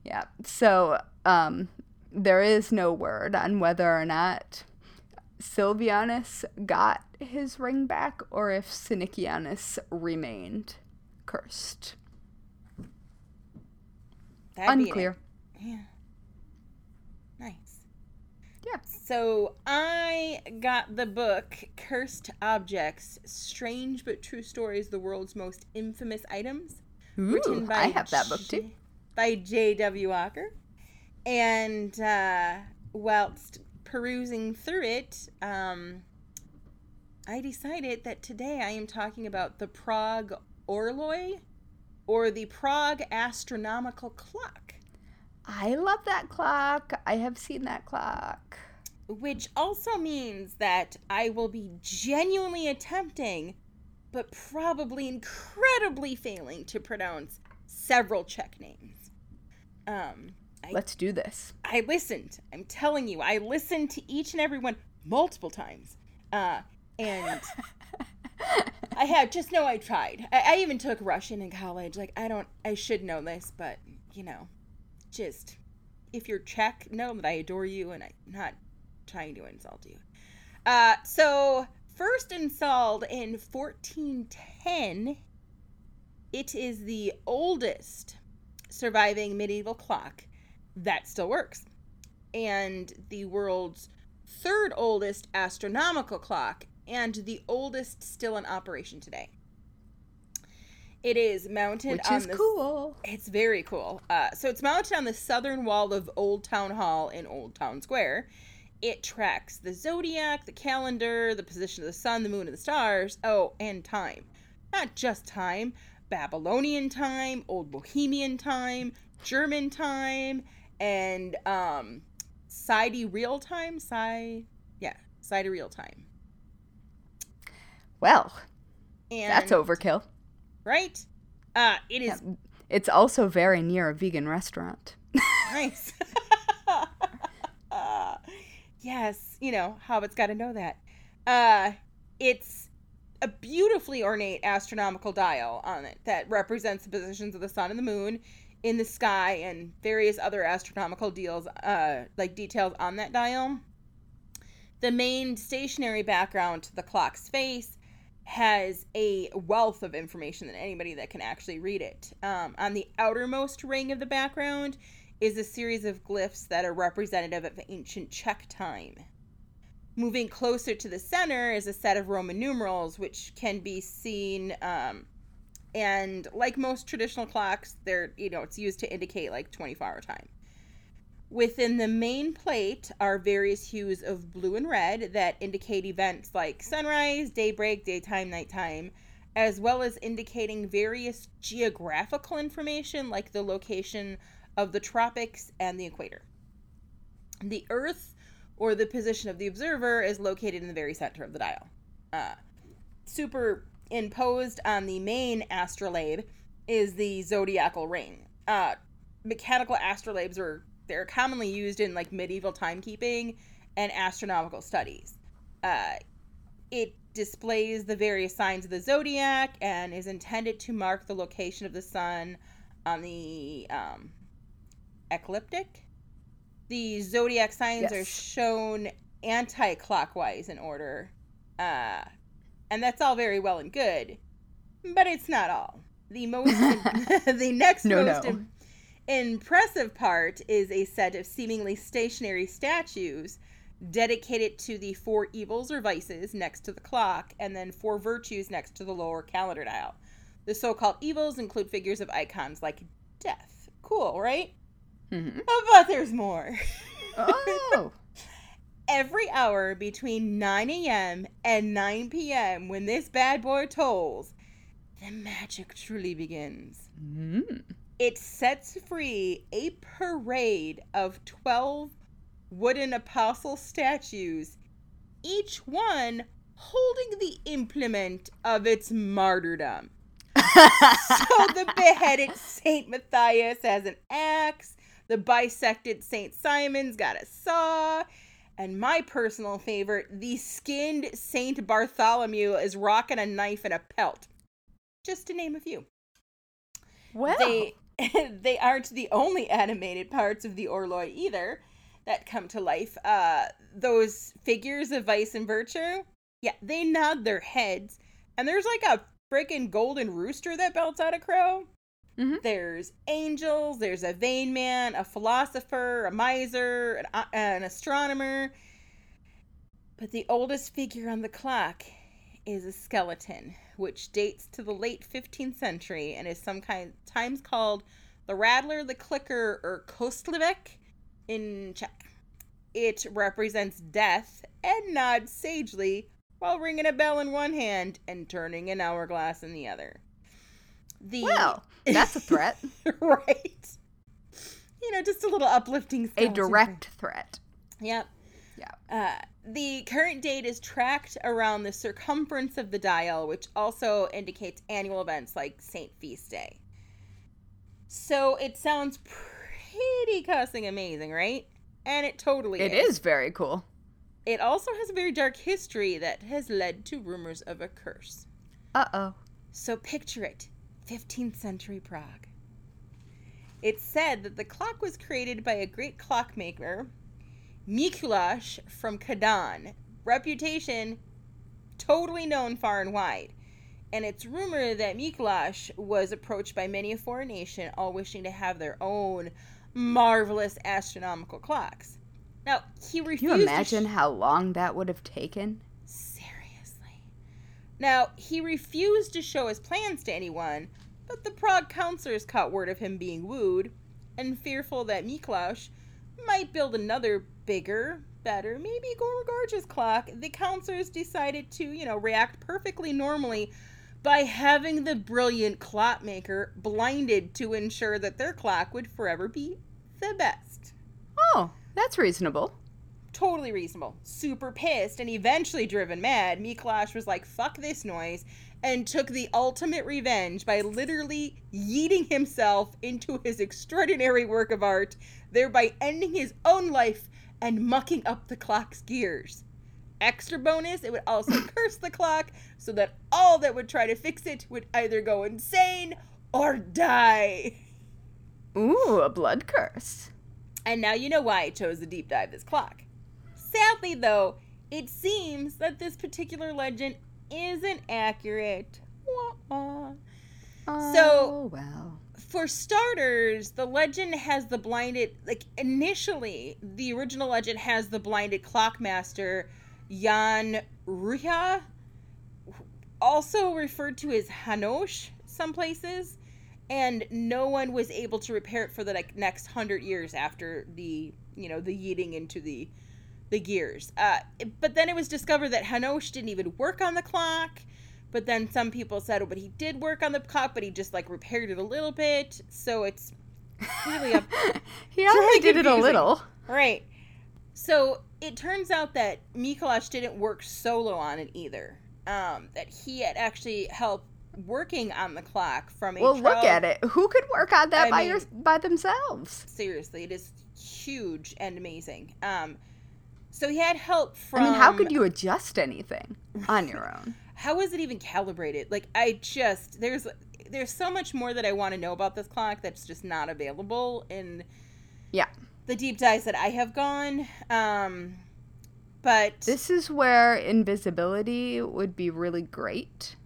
Yeah. So, um, there is no word on whether or not Silvianus got his ring back or if Senicianus remained cursed. That'd Unclear. Yeah. Yeah. So I got the book Cursed Objects Strange but True Stories The World's Most Infamous Items. Ooh, written by I have that book too. By J.W. Ocker. And uh, whilst perusing through it, um, I decided that today I am talking about the Prague Orloj or the Prague Astronomical Clock. I love that clock. I have seen that clock. Which also means that I will be genuinely attempting, but probably incredibly failing to pronounce several Czech names. Um, I, Let's do this. I listened. I'm telling you, I listened to each and every one multiple times. Uh, and I had just know I tried. I, I even took Russian in college. Like I don't, I should know this, but you know, just if you're Czech, know that I adore you, and I'm not trying to insult you. Uh, so first installed in 1410, it is the oldest surviving medieval clock that still works. And the world's third oldest astronomical clock and the oldest still in operation today. It is mounted Which on is the, cool. It's very cool. Uh, so it's mounted on the southern wall of Old Town Hall in Old Town Square. It tracks the zodiac, the calendar, the position of the sun, the moon, and the stars. Oh, and time. Not just time, Babylonian time, Old Bohemian time, German time, and um real time. Sci, yeah, Sidey real time. Well, and, that's overkill. Right? Uh, it is. Yeah, it's also very near a vegan restaurant. nice. uh, yes, you know, Hobbit's got to know that. Uh, it's a beautifully ornate astronomical dial on it that represents the positions of the sun and the moon in the sky and various other astronomical deals, uh, like details on that dial. The main stationary background to the clock's face has a wealth of information than anybody that can actually read it. Um, on the outermost ring of the background is a series of glyphs that are representative of ancient Czech time. Moving closer to the center is a set of Roman numerals, which can be seen um, and like most traditional clocks they're you know it's used to indicate like 24 hour time within the main plate are various hues of blue and red that indicate events like sunrise daybreak daytime nighttime as well as indicating various geographical information like the location of the tropics and the equator the earth or the position of the observer is located in the very center of the dial uh, super imposed on the main astrolabe is the zodiacal ring. Uh, mechanical astrolabes are they're commonly used in like medieval timekeeping and astronomical studies. Uh, it displays the various signs of the zodiac and is intended to mark the location of the sun on the um, ecliptic. The zodiac signs yes. are shown anti-clockwise in order, uh, and that's all very well and good, but it's not all. The most, the next no, most no. Im- impressive part is a set of seemingly stationary statues dedicated to the four evils or vices next to the clock, and then four virtues next to the lower calendar dial. The so called evils include figures of icons like death. Cool, right? Mm-hmm. But there's more. Oh. Every hour between 9 a.m. and 9 p.m., when this bad boy tolls, the magic truly begins. Mm. It sets free a parade of 12 wooden apostle statues, each one holding the implement of its martyrdom. so the beheaded Saint Matthias has an axe, the bisected Saint Simon's got a saw, and my personal favorite, the skinned Saint Bartholomew is rocking a knife and a pelt. Just to name a few. Well, they they aren't the only animated parts of the Orloj either that come to life. Uh, those figures of vice and virtue, yeah, they nod their heads, and there's like a freaking golden rooster that belts out a crow. Mm-hmm. There's angels, there's a vain man, a philosopher, a miser, an, uh, an astronomer. But the oldest figure on the clock is a skeleton, which dates to the late 15th century and is some kind times called the Rattler, the Clicker, or Kostlivec in Czech. It represents death and nods sagely while ringing a bell in one hand and turning an hourglass in the other. The Well, that's a threat. right. You know, just a little uplifting A direct threat. Yep. Yeah. Uh, the current date is tracked around the circumference of the dial, which also indicates annual events like St. Feast Day. So it sounds pretty cussing amazing, right? And it totally It is. is very cool. It also has a very dark history that has led to rumors of a curse. Uh oh. So picture it 15th century Prague. It's said that the clock was created by a great clockmaker, Mikuláš from Kadaň. Reputation totally known far and wide. And it's rumored that Mikuláš was approached by many a foreign nation, all wishing to have their own marvelous astronomical clocks. Now, he refused. Can you imagine sh- how long that would have taken? Seriously. Now, he refused to show his plans to anyone, but the Prague councilors caught word of him being wooed, and fearful that Mikuláš might build another bigger, better, maybe more gorgeous clock, the councilors decided to, you know, react perfectly normally by having the brilliant clockmaker blinded to ensure that their clock would forever be the best. Oh, that's reasonable. Totally reasonable. Super pissed and eventually driven mad, Mikuláš was like, fuck this noise, and took the ultimate revenge by literally yeeting himself into his extraordinary work of art, thereby ending his own life and mucking up the clock's gears. Extra bonus, it would also curse the clock so that all that would try to fix it would either go insane or die. Ooh, a blood curse. And now you know why I chose to deep dive this clock. Sadly, though, it seems that this particular legend isn't accurate. Oh, so, well. For starters, the legend has the blinded, like, initially, the original legend has the blinded clockmaster Jan Ruha, also referred to as Hanuš some places, and no one was able to repair it for the like next hundred years after the you know the yeeting into the the gears. Uh, but then it was discovered that Hanuš didn't even work on the clock. But then some people said, oh, but he did work on the clock, but he just like repaired it a little bit. So it's really a he only did it a little, right? So it turns out that Mikuláš didn't work solo on it either. Um, that he had actually helped working on the clock from a well look at it who could work on that I by mean, your by themselves seriously it is huge and amazing um So he had help from. I mean, how could you adjust anything on your own? How is it even calibrated? Like, I just there's there's so much more that I want to know about this clock that's just not available in. Yeah. The deep dives that I have gone, um, but this is where invisibility would be really great.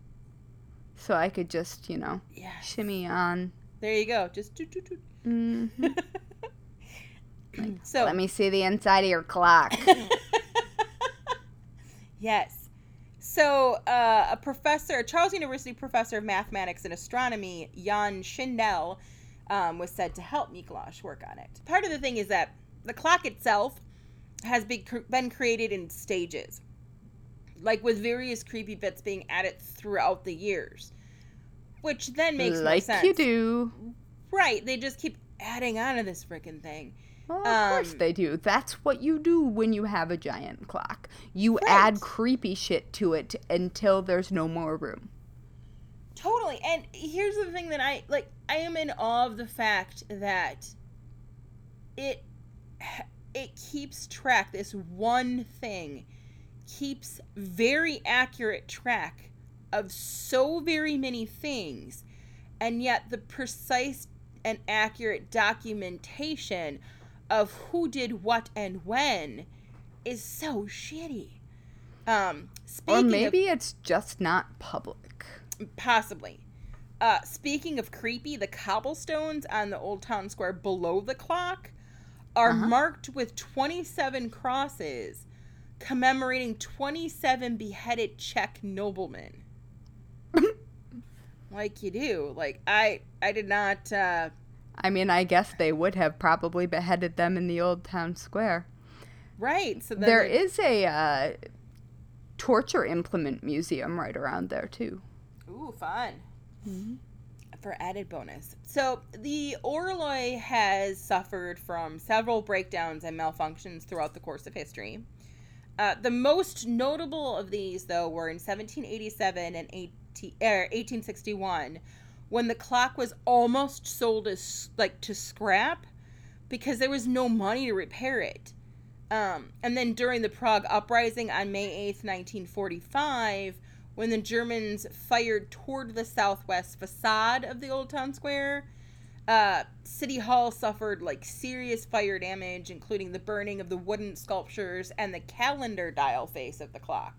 So I could just, you know, yes. shimmy on. There you go. Just toot. Mm-hmm. like, so let me see the inside of your clock. yes. So uh, a professor, a Charles University professor of mathematics and astronomy, Jan Schindel, um, was said to help Miklos work on it. Part of the thing is that the clock itself has been, been created in stages, like with various creepy bits being added throughout the years, which then makes like sense. you do. Right. They just keep adding on to this freaking thing. Well, of um, course they do. That's what you do when you have a giant clock. You right. add creepy shit to it until there's no more room. Totally. And here's the thing that I like I am in awe of the fact that it it keeps track this one thing keeps very accurate track of so very many things and yet the precise and accurate documentation of who did what and when is so shitty. Um, or maybe of, it's just not public. Possibly. Uh, speaking of creepy, the cobblestones on the Old Town Square below the clock are uh-huh. marked with 27 crosses commemorating 27 beheaded Czech noblemen. like you do. Like I I did not uh I mean, I guess they would have probably beheaded them in the old town square. Right. So there they... is a uh, torture implement museum right around there too. Ooh, fun. Mm-hmm. For added bonus. So the Orloj has suffered from several breakdowns and malfunctions throughout the course of history. Uh, the most notable of these, though, were in 1787 and 18, er, 1861, when the clock was almost sold as like to scrap because there was no money to repair it. Um, and then during the Prague uprising on May 8th, 1945, when the Germans fired toward the southwest facade of the Old Town Square, uh, City Hall suffered like serious fire damage, including the burning of the wooden sculptures and the calendar dial face of the clock.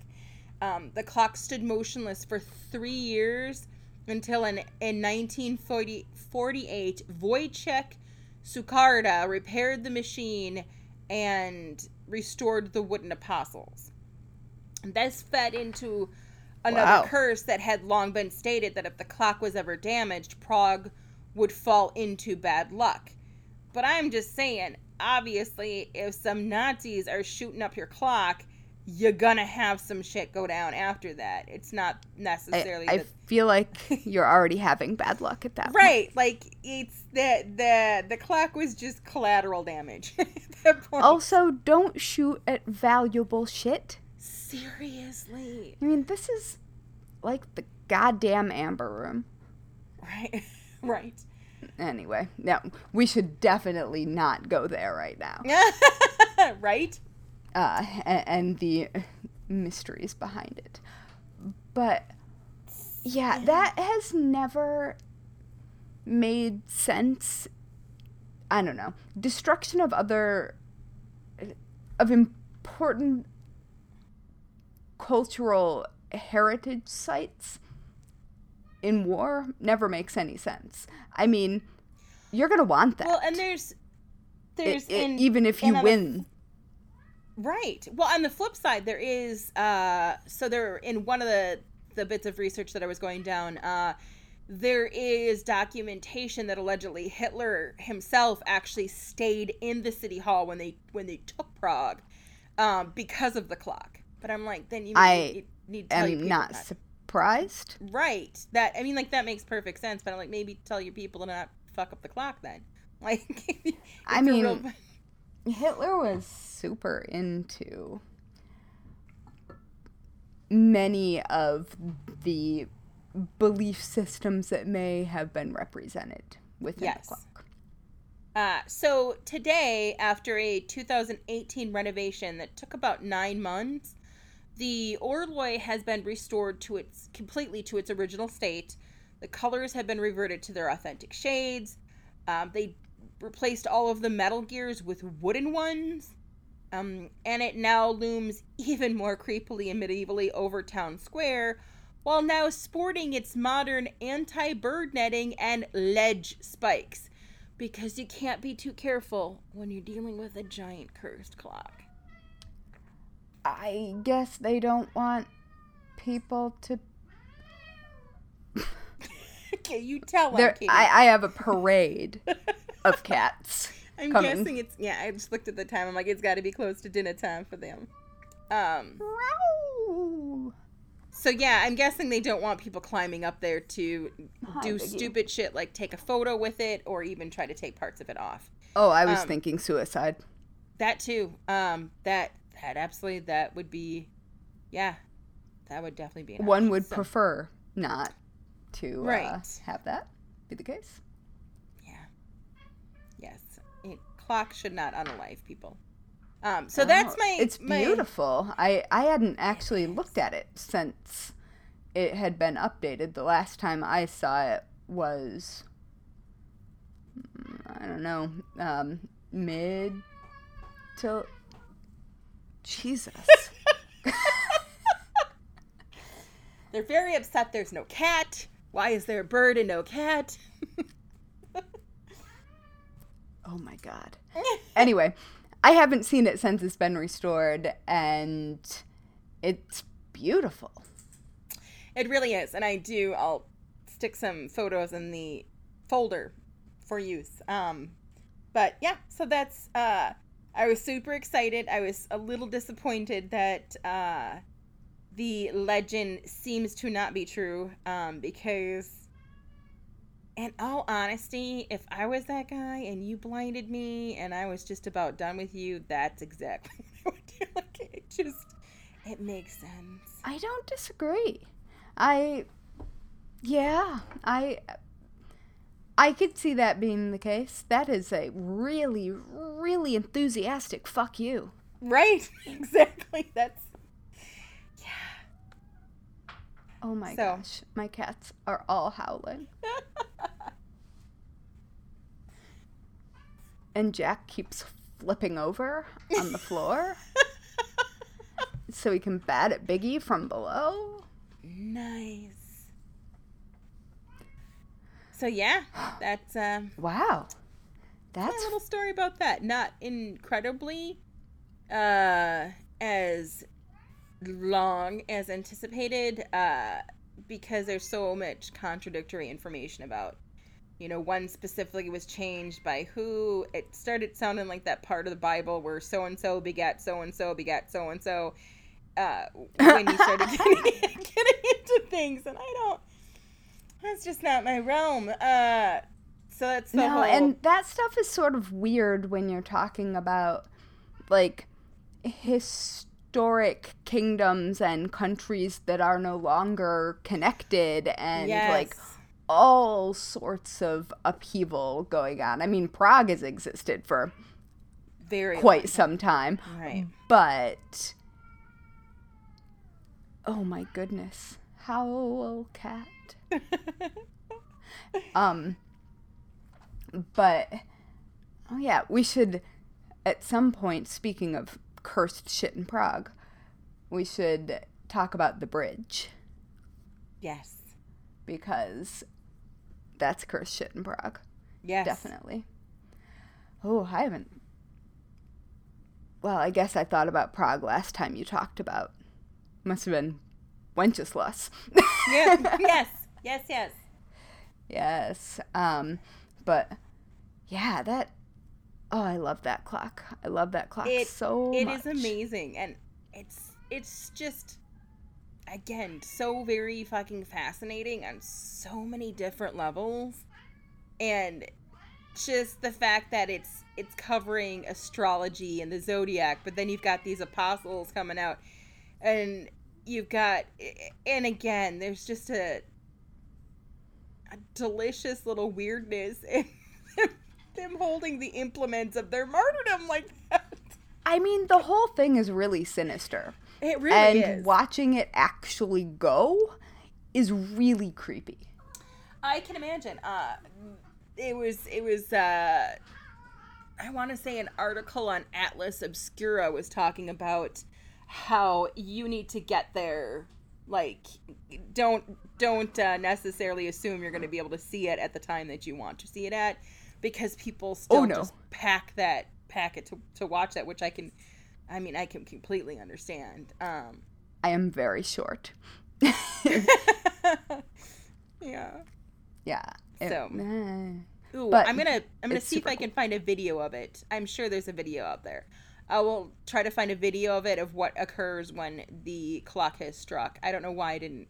Um, the clock stood motionless for three years until in, in 1948, Vojtěch Sucharda repaired the machine and restored the wooden apostles. This fed into another wow. curse that had long been stated that if the clock was ever damaged, Prague would fall into bad luck. But I'm just saying, obviously, if some Nazis are shooting up your clock, you're gonna have some shit go down after that. It's not necessarily. I, I feel like you're already having bad luck at that. Point. Right, point. like it's the the the clock was just collateral damage. also, don't shoot at valuable shit. Seriously. I mean, this is like the goddamn Amber Room. Right. right. Anyway, no, we should definitely not go there right now. right? Uh, and, and the mysteries behind it. But yeah, that has never made sense. I don't know. Destruction of other of important cultural heritage sites in war never makes any sense. I mean, you're gonna want that. Well, and there's there's it, in, even if you win. Right. Well, on the flip side, there is uh so there in one of the the bits of research that I was going down, uh there is documentation that allegedly Hitler himself actually stayed in the city hall when they when they took Prague um, because of the clock. But I'm like, then you, I need, need to tell am not that surprised. Right. That I mean, like that makes perfect sense. But I'm like, maybe tell your people to not fuck up the clock then. Like, I mean, real... Hitler was super into many of the belief systems that may have been represented within yes. the clock. Uh, so today, after a 2018 renovation that took about nine months, the Orloj has been restored to its completely to its original state. The colors have been reverted to their authentic shades. Um, they replaced all of the metal gears with wooden ones. Um, and it now looms even more creepily and medievally over town square, while now sporting its modern anti bird netting and ledge spikes. Because you can't be too careful when you're dealing with a giant cursed clock. I guess they don't want people to. okay, you tell them. I, I have a parade of cats. I'm coming. guessing it's yeah. I just looked at the time. I'm like, it's got to be close to dinner time for them. Um. So yeah, I'm guessing they don't want people climbing up there to Hi, do Biggie. stupid shit like take a photo with it or even try to take parts of it off. Oh, I was um, thinking suicide. That too. Um, that that absolutely that would be, yeah, that would definitely be. One would so. prefer not to uh, right. uh, have that be the case. Yeah. Yes, it, clock should not unalive people. Um, so oh, that's my. It's my... beautiful. I I hadn't actually looked at it since it had been updated. The last time I saw it was I don't know um, mid to Jesus. They're very upset there's no cat. Why is there a bird and no cat? oh my god. Anyway, I haven't seen it since it's been restored and it's beautiful. It really is. And I do I'll stick some photos in the folder for use. Um but yeah, so that's uh I was super excited. I was a little disappointed that uh, the legend seems to not be true um, because, in all honesty, if I was that guy and you blinded me and I was just about done with you, that's exactly what I would do. Like, it just, it makes sense. I don't disagree. I, yeah, I I could see that being the case. That is a really, really enthusiastic fuck you. Right. Exactly. That's yeah. Oh my so. gosh. My cats are all howling. and Jack keeps flipping over on the floor so he can bat at Biggie from below. Nice so yeah, that's um, wow. That's a little story about that. Not incredibly uh, as long as anticipated, uh, because there's so much contradictory information about. You know, one specifically was changed by who. It started sounding like that part of the Bible where so and so begat so and so begat so and so. When you started getting, getting into things, and I don't that's just not my realm. Uh, so that's no, whole... and that stuff is sort of weird when you're talking about like historic kingdoms and countries that are no longer connected and yes. like all sorts of upheaval going on. I mean, Prague has existed for very quite long. some time, right? But oh my goodness, howl cat. um, but oh yeah, we should at some point. Speaking of cursed shit in Prague, we should talk about the bridge. Yes, because that's cursed shit in Prague. Yes, definitely. Oh, I haven't. Well, I guess I thought about Prague last time you talked about. Must have been Wenceslas. yeah. Yes. Yes, yes. Yes. Um, but yeah, that oh, I love that clock. I love that clock it, so It much. is amazing and it's it's just again so very fucking fascinating on so many different levels and just the fact that it's it's covering astrology and the zodiac but then you've got these apostles coming out and you've got and again there's just a a delicious little weirdness in them holding the implements of their martyrdom like that. I mean, the whole thing is really sinister. It really and is. watching it actually go is really creepy. I can imagine. Uh, it was it was uh, I want to say an article on Atlas Obscura was talking about how you need to get there like don't don't uh, necessarily assume you're going to be able to see it at the time that you want to see it at because people still Oh, no. just pack that packet to, to watch that which i can i mean i can completely understand um I am very short. yeah Yeah. It- So. Ooh, But i'm gonna i'm gonna see if i can find a video of it i'm sure there's a video out there i will try to find a video of it of what occurs when the clock has struck i don't know why i didn't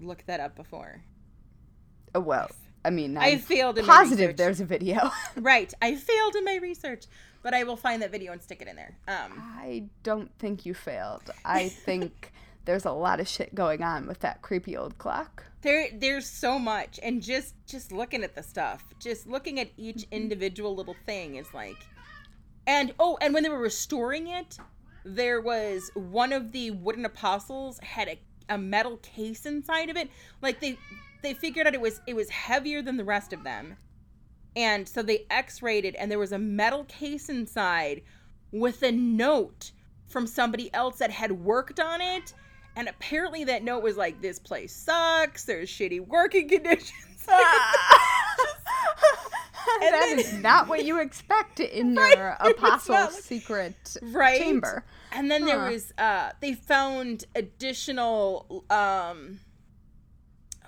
look that up before Oh, well, I mean, I I'm failed in positive there's a video. Right. I failed in my research, but I will find that video and stick it in there. Um, I don't think you failed. I think there's a lot of shit going on with that creepy old clock. there, there's so much, and just just looking at the stuff, just looking at each individual little thing is like, and oh, and when they were restoring it, there was one of the wooden apostles had a, a metal case inside of it. Like they they figured out it was it was heavier than the rest of them, and so they X-rayed it, and there was a metal case inside with a note from somebody else that had worked on it. And apparently that note was like, "This place sucks. There's shitty working conditions." that then- is not what you expect in Right, your apostle's not secret right chamber. and then there was uh they found additional um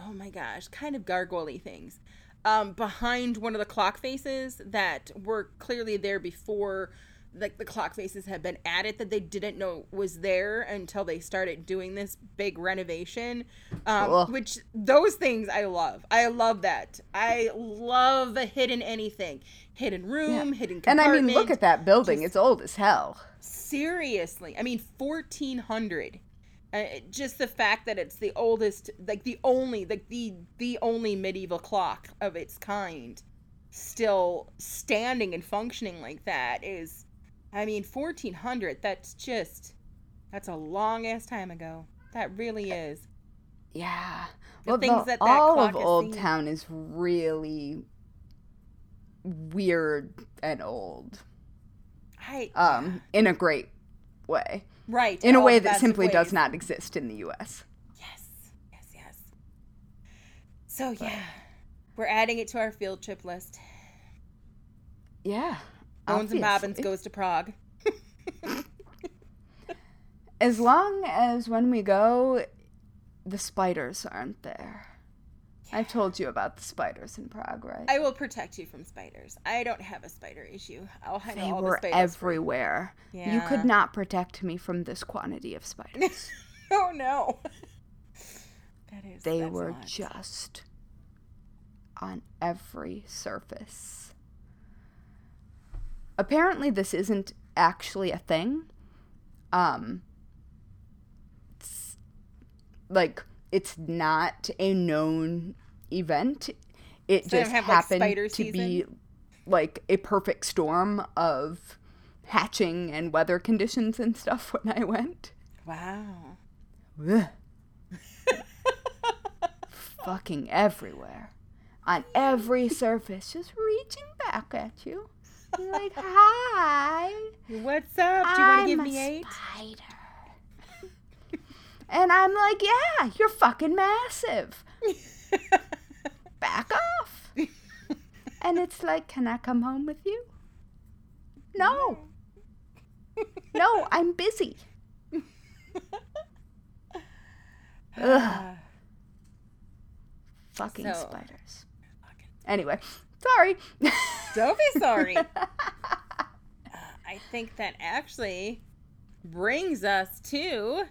oh my gosh kind of gargoyle things um behind one of the clock faces that were clearly there before like the clock faces had been added that they didn't know was there until they started doing this big renovation um, Cool. which those things i love i love that i love a hidden anything hidden room hidden And I mean, look at that building. it's old as hell. seriously i mean 1400 uh, just the fact that it's the oldest like the only like the the only medieval clock of its kind still standing and functioning like that is i mean 1400 that's just that's a long ass time ago that really is Yeah. The well, things the- that that all clock of Old seen. Town is really weird and old. i Um, in a great way. Right In a way that simply does not exist in the US. Yes, yes, yes. So yeah, we're adding it to our field trip list. Yeah. Bones and Bobbins goes to Prague. As long as when we go, the spiders aren't there. I've told you about the spiders in Prague, right? I will protect you from spiders. I don't have a spider issue. I'll handle they all were the spiders. everywhere. You could not protect me from this quantity of spiders. oh no. That is. they were lot. just on every surface. Apparently, this isn't actually a thing. Um, it's- like it's not a known event. It So just have, happened spider to be like a perfect storm of hatching and weather conditions and stuff when I went. Wow. Fucking everywhere. On every surface, just reaching back at you. You're like, hi. What's up? Do you want to give me a eight? Spider. and I'm like, yeah, you're fucking massive. Back off. and it's like, can I come home with you? No. No, I'm busy. Ugh. Fucking So- spiders. Anyway, sorry. Don't be sorry. Uh, I think that actually brings us to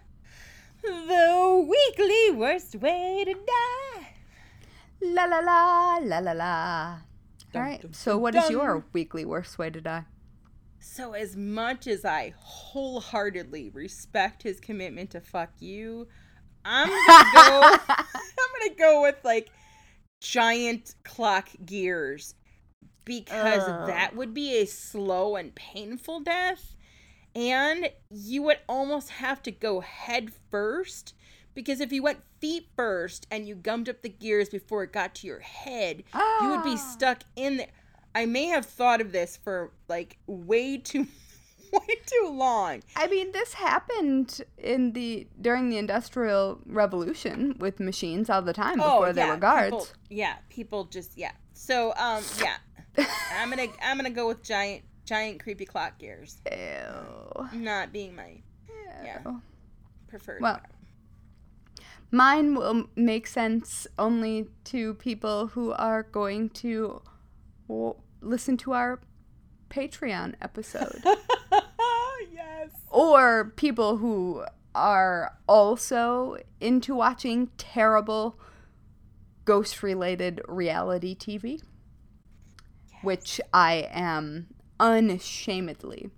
the weekly worst way to die. La la la la la la. All right. dun, So, dun, what is dun. your weekly worst way to die? So, as much as I wholeheartedly respect his commitment to fuck you, I'm gonna go. I'm gonna go with like giant clock gears because uh. that would be a slow and painful death. And you would almost have to go head first because if you went feet first and you gummed up the gears before it got to your head, ah. you would be ah. stuck in there. I may have thought of this for like way too way too long. I mean, this happened in the during the Industrial Revolution with machines all the time before oh, yeah, they were guards. People, yeah, people just yeah. So um yeah, I'm gonna I'm gonna go with giant giant creepy clock gears. Ew. Not being my Ew. yeah preferred. Well, mine will make sense only to people who are going to listen to our Patreon episode. yes. Or people who are also into watching terrible ghost related reality TV, yes. which I am unashamedly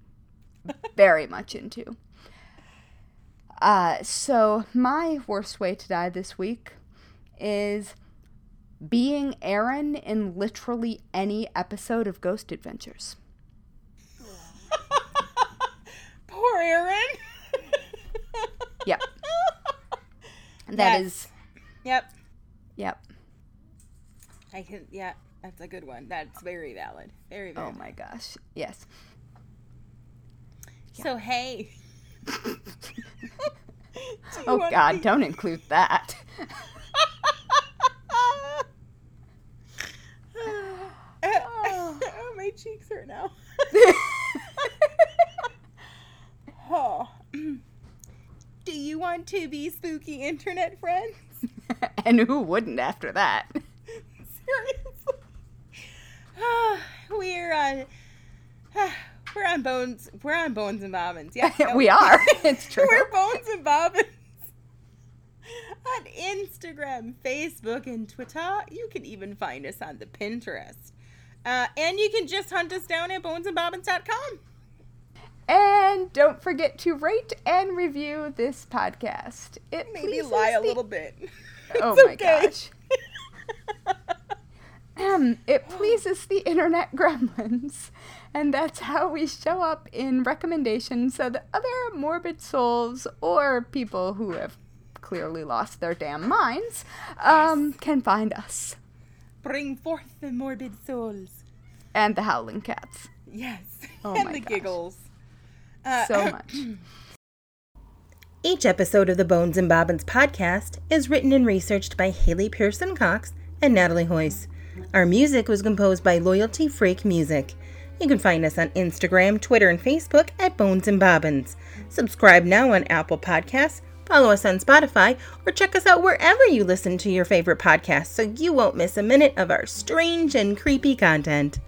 very much into. Uh, so, my worst way to die this week is being Aaron in literally any episode of Ghost Adventures. Poor Aaron. yep. That yes. is. Yep. Yep. I can. Yeah, that's a good one. That's very valid. Very valid. Oh my gosh. Yes. So hey. Oh God! Don't include that. oh, my cheeks hurt now. oh. Do you want to be spooky internet friends? and who wouldn't after that? Seriously. we're on we're on bones we're on bones and bobbins. Yeah. we are. It's true. we're bones and bobbins on Instagram, Facebook, and Twitter. You can even find us on the Pinterest. Uh, and you can just hunt us down at bonesandbobbins.com. And don't forget to rate and review this podcast. It maybe lie a little bit. oh my okay. gosh. um, it pleases the internet gremlins, and that's how we show up in recommendations so that other morbid souls or people who have clearly lost their damn minds um, yes. can find us. Bring forth the morbid souls. And the howling cats. Yes. Oh and the gosh. giggles. Uh, so much. Each episode of the Bones and Bobbins podcast is written and researched by Haley Pearson Cox and Natalie Hoyce. Our music was composed by Loyalty Freak Music. You can find us on Instagram, Twitter, and Facebook at Bones and Bobbins. Subscribe now on Apple Podcasts, Follow us on Spotify or check us out wherever you listen to your favorite podcasts so you won't miss a minute of our strange and creepy content.